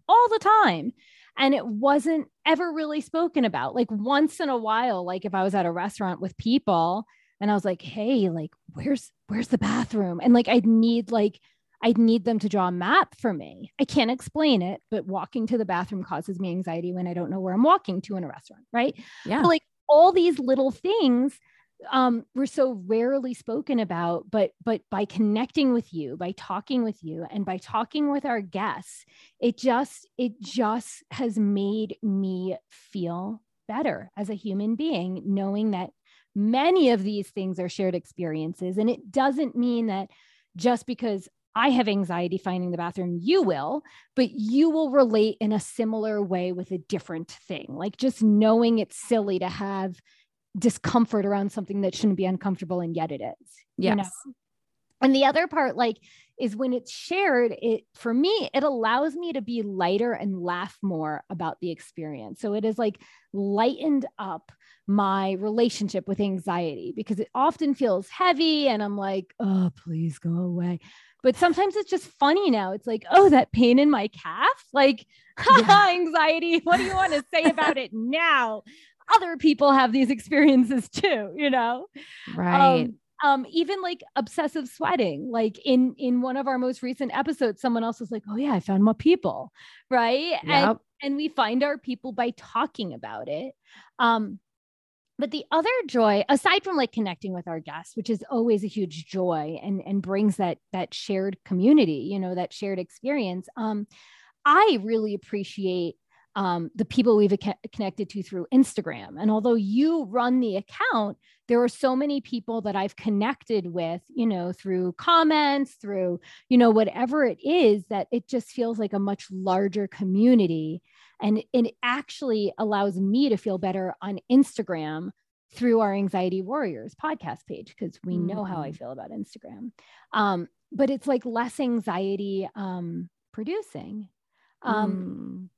all the time and it wasn't ever really spoken about. Like once in a while like if i was at a restaurant with people and i was like hey like where's where's the bathroom? And like i'd need like i'd need them to draw a map for me. I can't explain it but walking to the bathroom causes me anxiety when i don't know where i'm walking to in a restaurant right? Yeah. But like all these little things um, were so rarely spoken about but but by connecting with you by talking with you and by talking with our guests it just it just has made me feel better as a human being knowing that many of these things are shared experiences and it doesn't mean that just because I have anxiety finding the bathroom, you will, but you will relate in a similar way with a different thing. Like just knowing it's silly to have discomfort around something that shouldn't be uncomfortable and yet it is yes. you know? And the other part like is when it's shared it for me it allows me to be lighter and laugh more about the experience. So it is like lightened up my relationship with anxiety because it often feels heavy and i'm like oh please go away. But sometimes it's just funny now. It's like oh that pain in my calf? Like yeah. anxiety what do you want to say about it now other people have these experiences too, you know? Right. Um, um, even like obsessive sweating, like in in one of our most recent episodes, someone else was like, "Oh yeah, I found my people," right? Yep. And and we find our people by talking about it. Um, but the other joy, aside from like connecting with our guests, which is always a huge joy and and brings that that shared community, you know, that shared experience. Um, I really appreciate um, the people we've connected to through Instagram. And although you run the account, there are so many people that I've connected with, you know, through comments, through, you know, whatever it is, that it just feels like a much larger community. And it actually allows me to feel better on Instagram through our Anxiety Warriors podcast page, because we mm-hmm. know how I mm. feel about Instagram. Um, but it's like less anxiety um, producing. Um, mm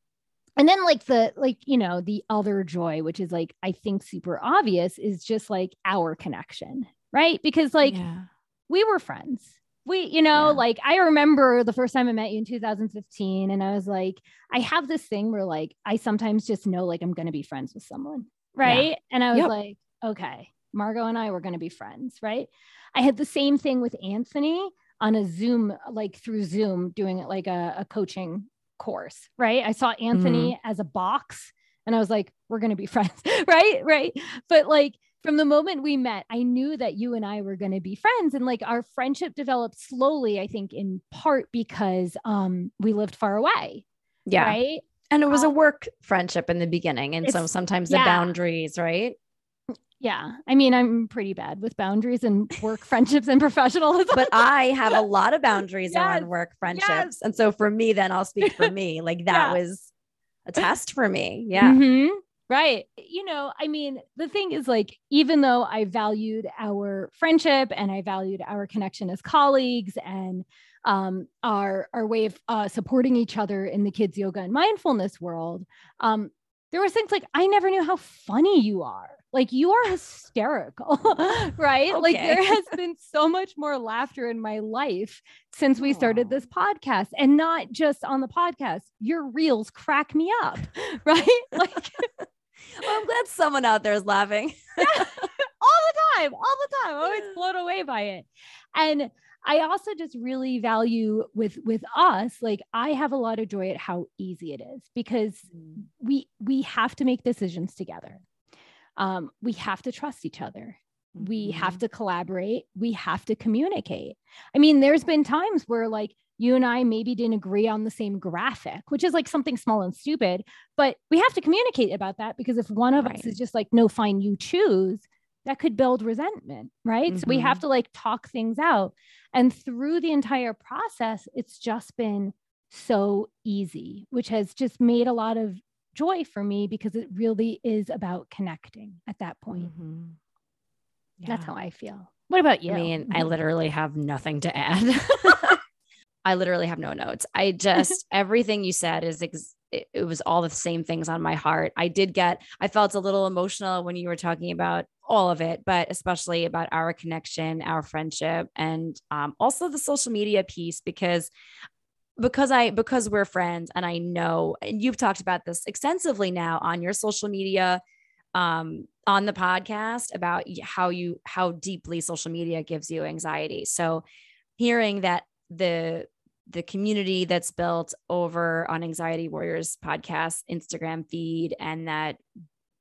and then like the like you know the other joy which is like i think super obvious is just like our connection right because like yeah. we were friends we you know yeah. like i remember the first time i met you in 2015 and i was like i have this thing where like i sometimes just know like i'm going to be friends with someone right yeah. and i was yep. like okay margot and i were going to be friends right i had the same thing with anthony on a zoom like through zoom doing it like a, a coaching course, right? I saw Anthony mm-hmm. as a box and I was like, we're going to be friends, right? Right. But like from the moment we met, I knew that you and I were going to be friends. And like our friendship developed slowly, I think, in part because um, we lived far away. Yeah. Right. And it was um, a work friendship in the beginning. And so sometimes yeah. the boundaries, right? Yeah. I mean, I'm pretty bad with boundaries and work friendships and professionalism. but I have a lot of boundaries yes. around work friendships. Yes. And so for me, then I'll speak for me. Like that yeah. was a test for me. Yeah. Mm-hmm. Right. You know, I mean, the thing is like, even though I valued our friendship and I valued our connection as colleagues and um, our, our way of uh, supporting each other in the kids yoga and mindfulness world, um, there was things like, I never knew how funny you are like you are hysterical, right? Okay. Like there has been so much more laughter in my life since we started this podcast and not just on the podcast. Your reels crack me up, right? Like well, I'm glad someone out there is laughing. yeah, all the time, all the time. I'm always blown away by it. And I also just really value with with us like I have a lot of joy at how easy it is because mm. we we have to make decisions together um, we have to trust each other we have mm-hmm. to collaborate, we have to communicate. I mean, there's been times where like you and I maybe didn't agree on the same graphic, which is like something small and stupid, but we have to communicate about that because if one of right. us is just like, no, fine, you choose, that could build resentment, right? Mm-hmm. So we have mm-hmm. to like talk things out. And through the entire process, it's just been so easy, which has just made a lot of joy for me because it really is about connecting at that point. Mm-hmm. Yeah. That's how I feel. What about you? I mean, I literally have nothing to add. I literally have no notes. I just, everything you said is, ex- it, it was all the same things on my heart. I did get, I felt a little emotional when you were talking about all of it, but especially about our connection, our friendship, and um, also the social media piece because because I because we're friends and I know and you've talked about this extensively now on your social media um on the podcast about how you how deeply social media gives you anxiety. So hearing that the the community that's built over on Anxiety Warriors podcast Instagram feed and that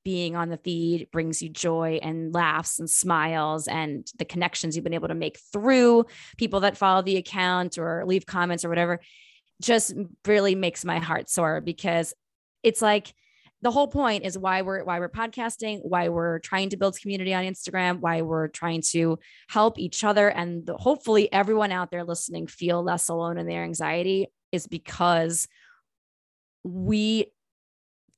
being on the feed brings you joy and laughs and smiles and the connections you've been able to make through people that follow the account or leave comments or whatever just really makes my heart soar because it's like the whole point is why we're why we're podcasting why we're trying to build community on instagram why we're trying to help each other and the, hopefully everyone out there listening feel less alone in their anxiety is because we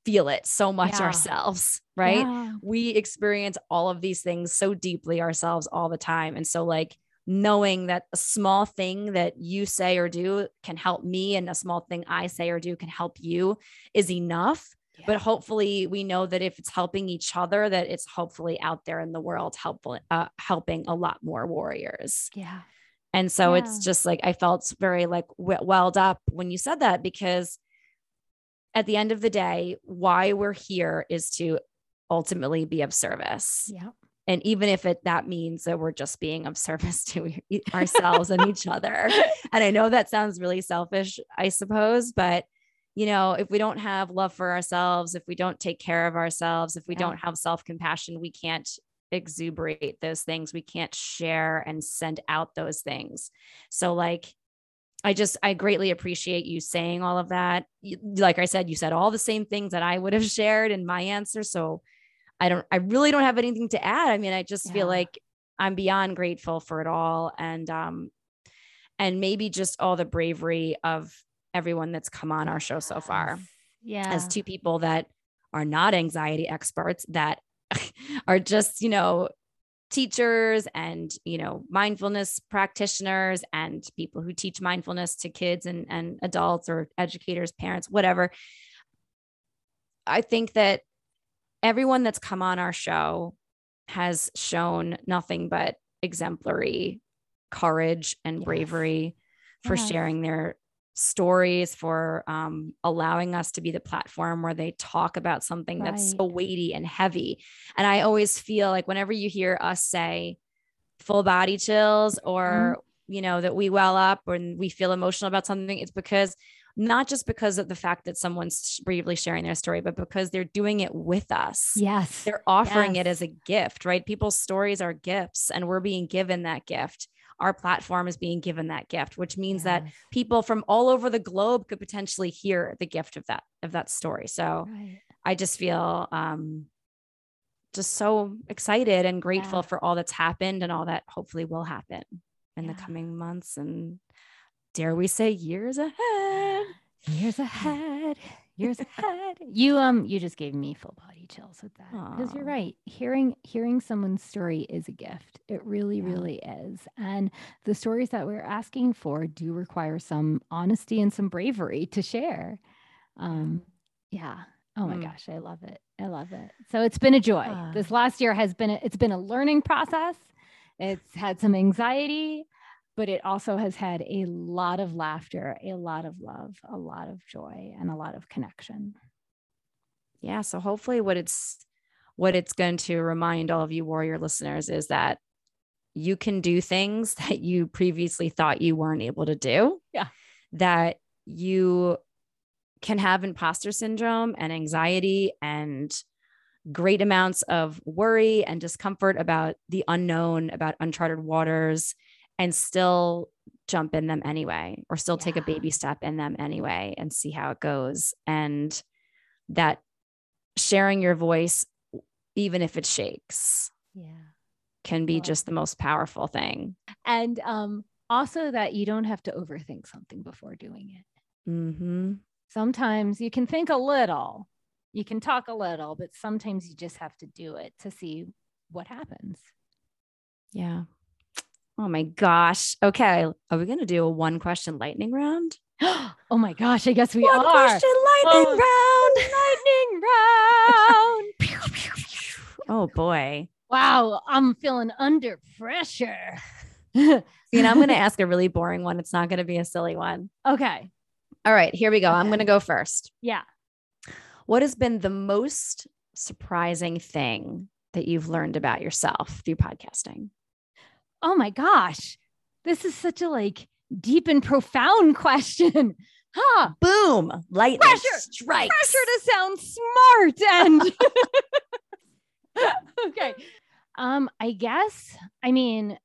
feel it so much yeah. ourselves right yeah. we experience all of these things so deeply ourselves all the time and so like knowing that a small thing that you say or do can help me and a small thing I say or do can help you is enough. Yeah. But hopefully, we know that if it's helping each other, that it's hopefully out there in the world, helpful, uh, helping a lot more warriors. Yeah. And so yeah. it's just like I felt very like welled up when you said that because at the end of the day, why we're here is to ultimately be of service. Yeah and even if it that means that we're just being of service to ourselves and each other and i know that sounds really selfish i suppose but you know if we don't have love for ourselves if we don't take care of ourselves if we yeah. don't have self-compassion we can't exuberate those things we can't share and send out those things so like I just, I greatly appreciate you saying all of that. Like I said, you said all the same things that I would have shared in my answer. So I don't, I really don't have anything to add. I mean, I just yeah. feel like I'm beyond grateful for it all. And, um, and maybe just all the bravery of everyone that's come on our show so far. Yeah. As two people that are not anxiety experts, that are just, you know, teachers and you know mindfulness practitioners and people who teach mindfulness to kids and, and adults or educators parents whatever i think that everyone that's come on our show has shown nothing but exemplary courage and yes. bravery for yes. sharing their stories for um, allowing us to be the platform where they talk about something right. that's so weighty and heavy and i always feel like whenever you hear us say full body chills or mm-hmm. you know that we well up when we feel emotional about something it's because not just because of the fact that someone's bravely sharing their story, but because they're doing it with us. Yes. They're offering yes. it as a gift, right? People's stories are gifts, and we're being given that gift. Our platform is being given that gift, which means yes. that people from all over the globe could potentially hear the gift of that of that story. So right. I just feel um, just so excited and grateful yeah. for all that's happened and all that hopefully will happen in yeah. the coming months and dare we say years ahead? Years ahead years ahead. You um you just gave me full body chills with that. Because you're right hearing hearing someone's story is a gift. It really yeah. really is. And the stories that we're asking for do require some honesty and some bravery to share. Um yeah. Oh my mm. gosh i love it. I love it. So it's been a joy. Uh. this last year has been a, it's been a learning process. It's had some anxiety but it also has had a lot of laughter, a lot of love, a lot of joy, and a lot of connection. Yeah. So hopefully what it's what it's going to remind all of you warrior listeners is that you can do things that you previously thought you weren't able to do. Yeah. That you can have imposter syndrome and anxiety and great amounts of worry and discomfort about the unknown, about uncharted waters, and still jump in them anyway, or still yeah. take a baby step in them anyway and see how it goes. And that sharing your voice, even if it shakes, yeah, can be just the most powerful thing. And um, also that you don't have to overthink something before doing it. Mm-hmm. Sometimes you can think a little, you can talk a little, but sometimes you just have to do it to see what happens. Yeah. Oh my gosh. Okay. Are we going to do a one question lightning round? oh my gosh. I guess we one are. question lightning oh, round. lightning round. oh boy. Wow. I'm feeling under pressure. you know, I'm going to ask a really boring one. It's not going to be a silly one. Okay. All right. Here we go. Okay. I'm going to go first. Yeah. What has been the most surprising thing that you've learned about yourself through podcasting? Oh my gosh. This is such a like deep and profound question. Huh. Boom. Lightning pressure, strikes. Pressure to sound smart and okay. Um, I guess, I mean,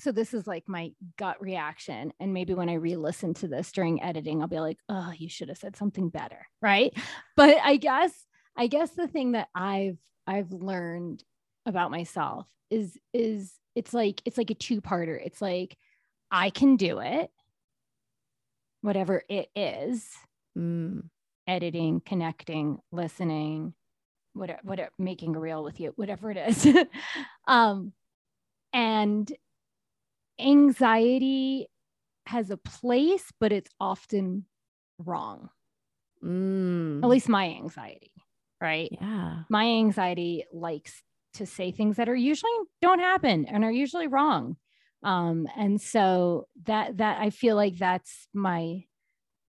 so this is like my gut reaction. And maybe when I re listen to this during editing, I'll be like, oh, you should have said something better. Right. But I guess, I guess the thing that I've, I've learned about myself is, is it's like, it's like a two parter. It's like, I can do it, whatever it is. Mm. Editing, connecting, listening, whatever, whatever, making a reel with you, whatever it is. um, and anxiety has a place, but it's often wrong. Mm. At least my anxiety, right? Yeah. My anxiety likes to say things that are usually don't happen and are usually wrong. Um, and so that that I feel like that's my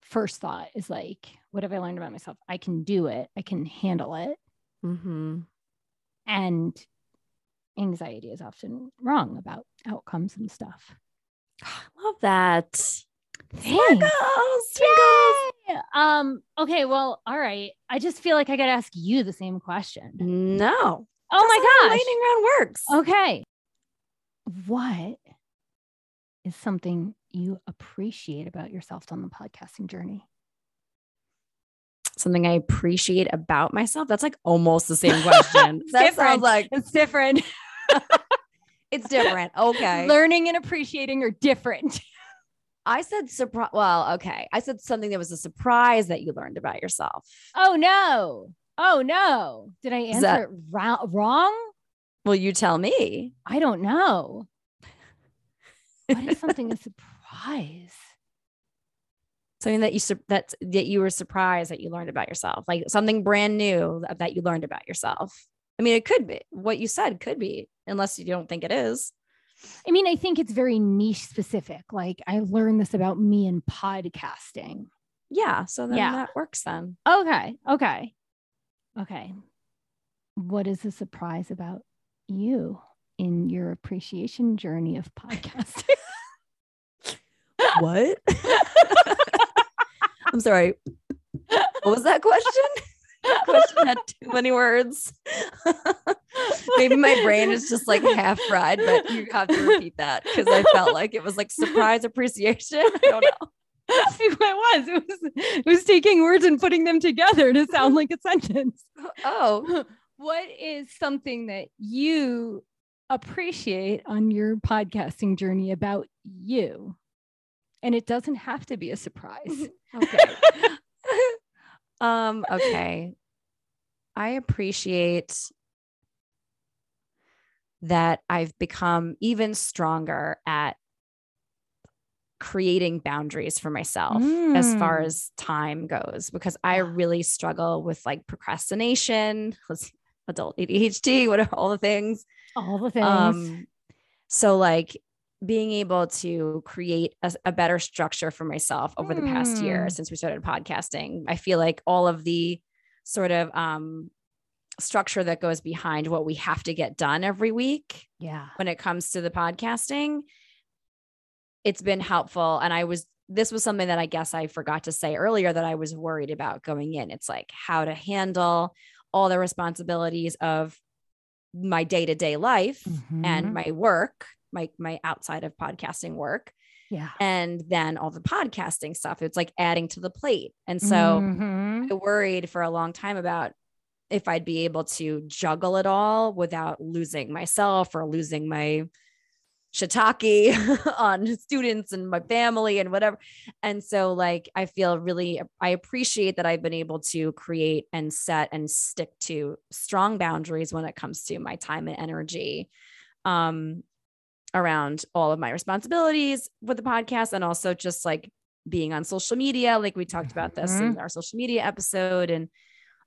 first thought is like, what have I learned about myself? I can do it. I can handle it. Mm-hmm. And anxiety is often wrong about outcomes and stuff. I love that. Thanks. Yay! Um, okay, well, all right. I just feel like I gotta ask you the same question. No. Oh my gosh. lightning round works. Okay. What is something you appreciate about yourself on the podcasting journey? Something I appreciate about myself. That's like almost the same question. that different. sounds like it's different. it's different. Okay. Learning and appreciating are different. I said surprise. Well, okay. I said something that was a surprise that you learned about yourself. Oh no. Oh no. Did I answer that- it ra- wrong? Well, you tell me. I don't know. what is something a surprise? Something that you that that you were surprised that you learned about yourself, like something brand new that you learned about yourself. I mean, it could be what you said could be, unless you don't think it is. I mean, I think it's very niche specific. Like I learned this about me in podcasting. Yeah. So then yeah. that works then. Okay. Okay. Okay. What is a surprise about you in your appreciation journey of podcasting? what? I'm sorry. What was that question? question had too many words. Maybe my brain is just like half fried, but you have to repeat that because I felt like it was like surprise appreciation. I don't know. it was. It was it was taking words and putting them together to sound like a sentence. Oh. What is something that you appreciate on your podcasting journey about you? And it doesn't have to be a surprise. okay. Um, okay. I appreciate that I've become even stronger at creating boundaries for myself mm. as far mm. as time goes because I really struggle with like procrastination, adult ADHD, what are all the things. All the things. Um, so like being able to create a, a better structure for myself over mm. the past year mm. since we started podcasting. I feel like all of the sort of um, structure that goes behind what we have to get done every week. Yeah. When it comes to the podcasting, it's been helpful. And I was, this was something that I guess I forgot to say earlier that I was worried about going in. It's like how to handle all the responsibilities of my day-to-day life Mhm. and my work, my my outside of podcasting work, yeah. and then all the podcasting stuff. It's like adding to the plate. And so Mhm. I worried for a long time about if I'd be able to juggle it all without losing myself or losing my shiitake on students and my family and whatever. And so, like, I feel really, I appreciate that I've been able to create and set and stick to strong boundaries when it comes to my time and energy um, around all of my responsibilities with the podcast and also just like being on social media. Like, we talked about this in our social media episode and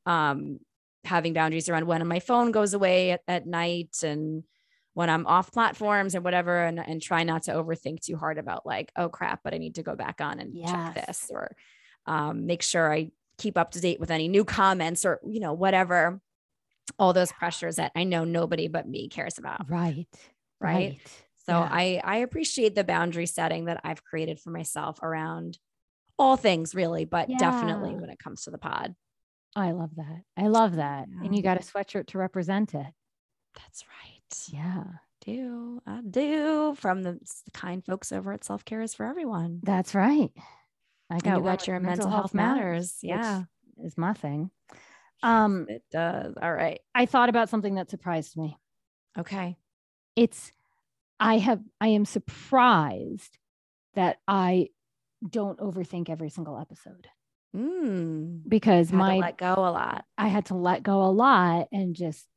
um, having boundaries around when my phone goes away at, at night and when I'm off platforms or whatever, and, and try not to overthink too hard about like, oh crap, but I need to go back on and check this or um, make sure I keep up to date with any new comments or, you know, whatever. All those pressures that I know nobody but me cares about. Right. Right. So Yeah. I I appreciate the boundary setting that I've created for myself around all things really, but definitely when it comes to the pod. I love that. I love that. And you got a sweatshirt to represent it. That's right. Yeah. do. I do from the, the kind folks over at Self Care is for everyone. That's right. I got you got your mental health matters. which Yeah, Is my thing. Um, it does. All right. I thought about something that surprised me. Okay. It's I have I am surprised that I don't overthink every single episode Mm. because Had to my let go a lot. I had to let go a lot and just,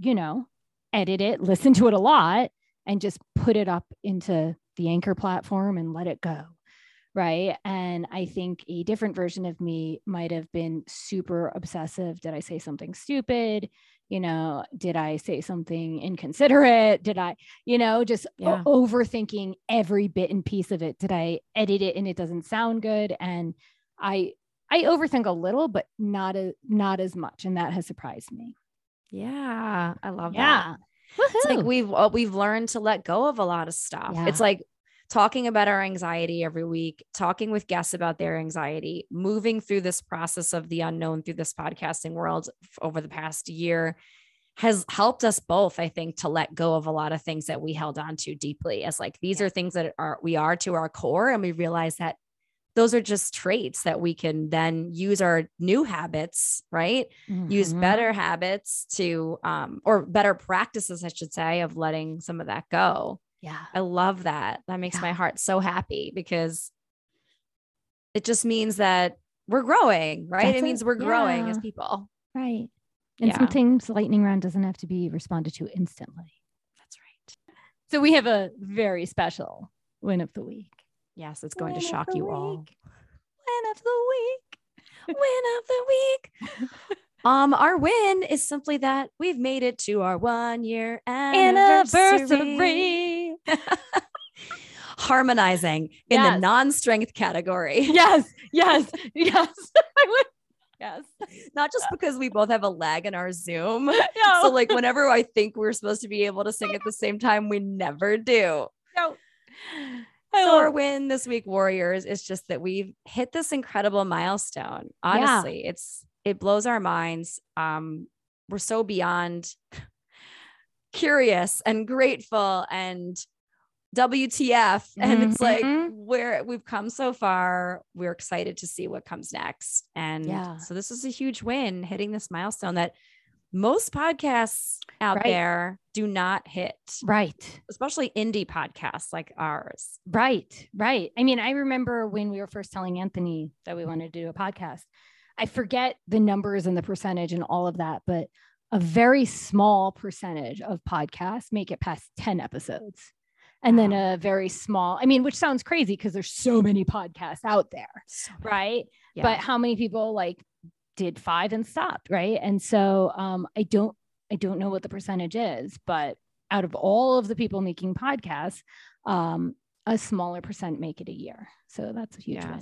you know, edit it, listen to it a lot, and just put it up into the anchor platform and let it go. Right. And I think a different version of me might have been super obsessive. Did I say something stupid? You know, did I say something inconsiderate? Did I, you know, just o- overthinking every bit and piece of it? Did I edit it and it doesn't sound good? And I, I overthink a little, but not a, not as much, and that has surprised me. Yeah, I love that. Yeah, It's like we've uh, we've learned to let go of a lot of stuff. It's like talking about our anxiety every week, talking with guests about their anxiety, moving through this process of the unknown through this podcasting world over the past year has helped us both i think to let go of a lot of things that we held on to deeply as like these Yeah. are things that are we are to our core and we realize that those are just traits that we can then use our new habits right use Mhm. better habits to um or better practices i should say of letting some of that go Yeah, i love that that makes my heart so happy because it just means that we're growing right That's it means we're growing as people right. And Yeah. sometimes lightning round doesn't have to be responded to instantly. that's right So we have a very special win of the week. Yes it's going to Win of shock you all. Win of the week. win of the week um our win is simply that we've made it to our one year anniversary Anniversary. harmonizing in the non-strength category yes, yes, yes. I would. Yes. not just because we both have a lag in our Zoom. No. So like whenever I think we're supposed to be able to sing at the same time, we never do. no. I So our win this week, Warriors, is just that we've hit this incredible milestone. Honestly, it's it blows our minds. Um, we're so beyond curious and grateful and WTF. And it's like Mhm. where we've come so far. We're excited to see what comes next. And Yeah. so this is a huge win hitting this milestone that most podcasts out Right. there do not hit, right. especially indie podcasts like ours. Right, right. I mean, I remember when we were first telling Anthony that we wanted to do a podcast. I forget the numbers and the percentage and all of that, but a very small percentage of podcasts make it past 10 episodes. And then a very small, I mean, which sounds crazy because there's so many podcasts out there, So right? Yeah. But how many people like did five and stopped, right? And so um, I don't, I don't know what the percentage is, but out of all of the people making podcasts, um, a smaller percent make it a year. So that's a huge win.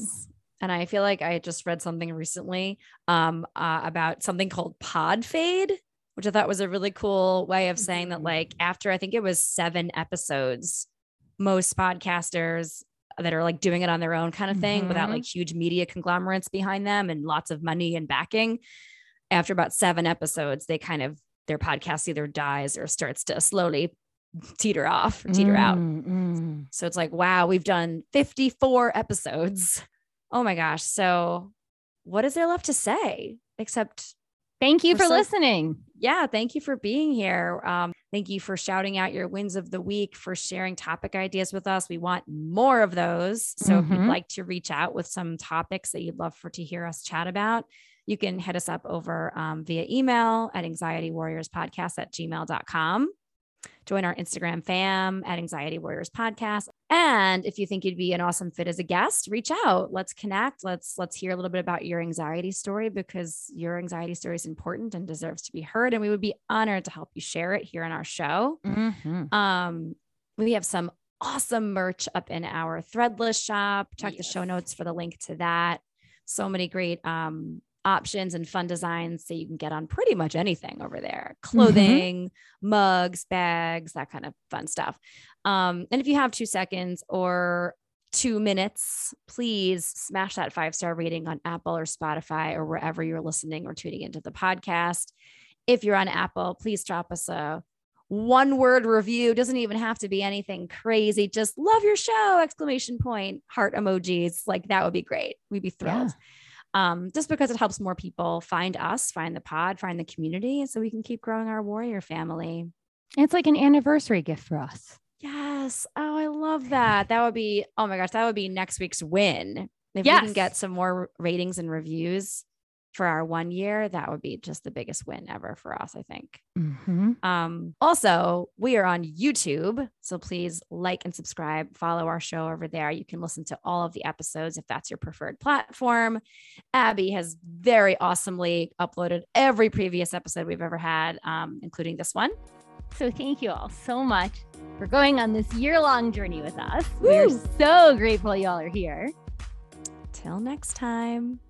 And I feel like I just read something recently um, uh, about something called pod fade, which I thought was a really cool way of saying that, Mhm. like, after I think it was seven episodes, most podcasters that are like doing it on their own kind of thing without Mhm. like huge media conglomerates behind them and lots of money and backing after about seven episodes, they kind of their podcast either dies or starts to slowly teeter off or teeter mm, out. Mm. So it's like, wow, we've done 54 episodes. Oh my gosh. So what is there left to say except thank you for so, listening? Yeah. Thank you for being here. Um, thank you for shouting out your wins of the week, for sharing topic ideas with us. We want more of those. So mm-hmm. if you'd mm-hmm. like to reach out with some topics that you'd love for to hear us chat about, you can hit us up over um, via email at anxietywarriorspodcast at gmail.com. Join our Instagram fam at Anxiety Warriors Podcast. And if you think you'd be an awesome fit as a guest, reach out. Let's connect. Let's let's hear a little bit about your anxiety story because your anxiety story is important and deserves to be heard. And we would be honored to help you share it here on our show. Mm-hmm. Um, we have some awesome merch up in our threadless shop. Check yes. the show notes for the link to that. So many great um, options and fun designs so you can get on pretty much anything over there mm-hmm. clothing, mm-hmm. mugs, bags, that kind of fun stuff. Um, and if you have two seconds or two minutes, please smash that five star rating on Apple or Spotify or wherever you're listening or tuning into the podcast. If you're on Apple, please drop us a one word review doesn't even have to be anything crazy just love your show exclamation point heart emojis like that would be great we'd be thrilled yeah um, just because it helps more people find us, find the pod, find the community, so we can keep growing our warrior family. It's like an anniversary gift for us. Yes. Oh, I love that. That would be, oh my gosh, that would be next week's win. If yes. we can get some more ratings and reviews for our one year, that would be just the biggest win ever for us, I think. Mm-hmm. Um, also, we are on YouTube. So please like and subscribe, follow our show over there. You can listen to all of the episodes if that's your preferred platform. Abby has very awesomely uploaded every previous episode we've ever had, um, including this one. So thank you all so much for going on this year long journey with us. Woo! We're so grateful y'all are here. Till next time.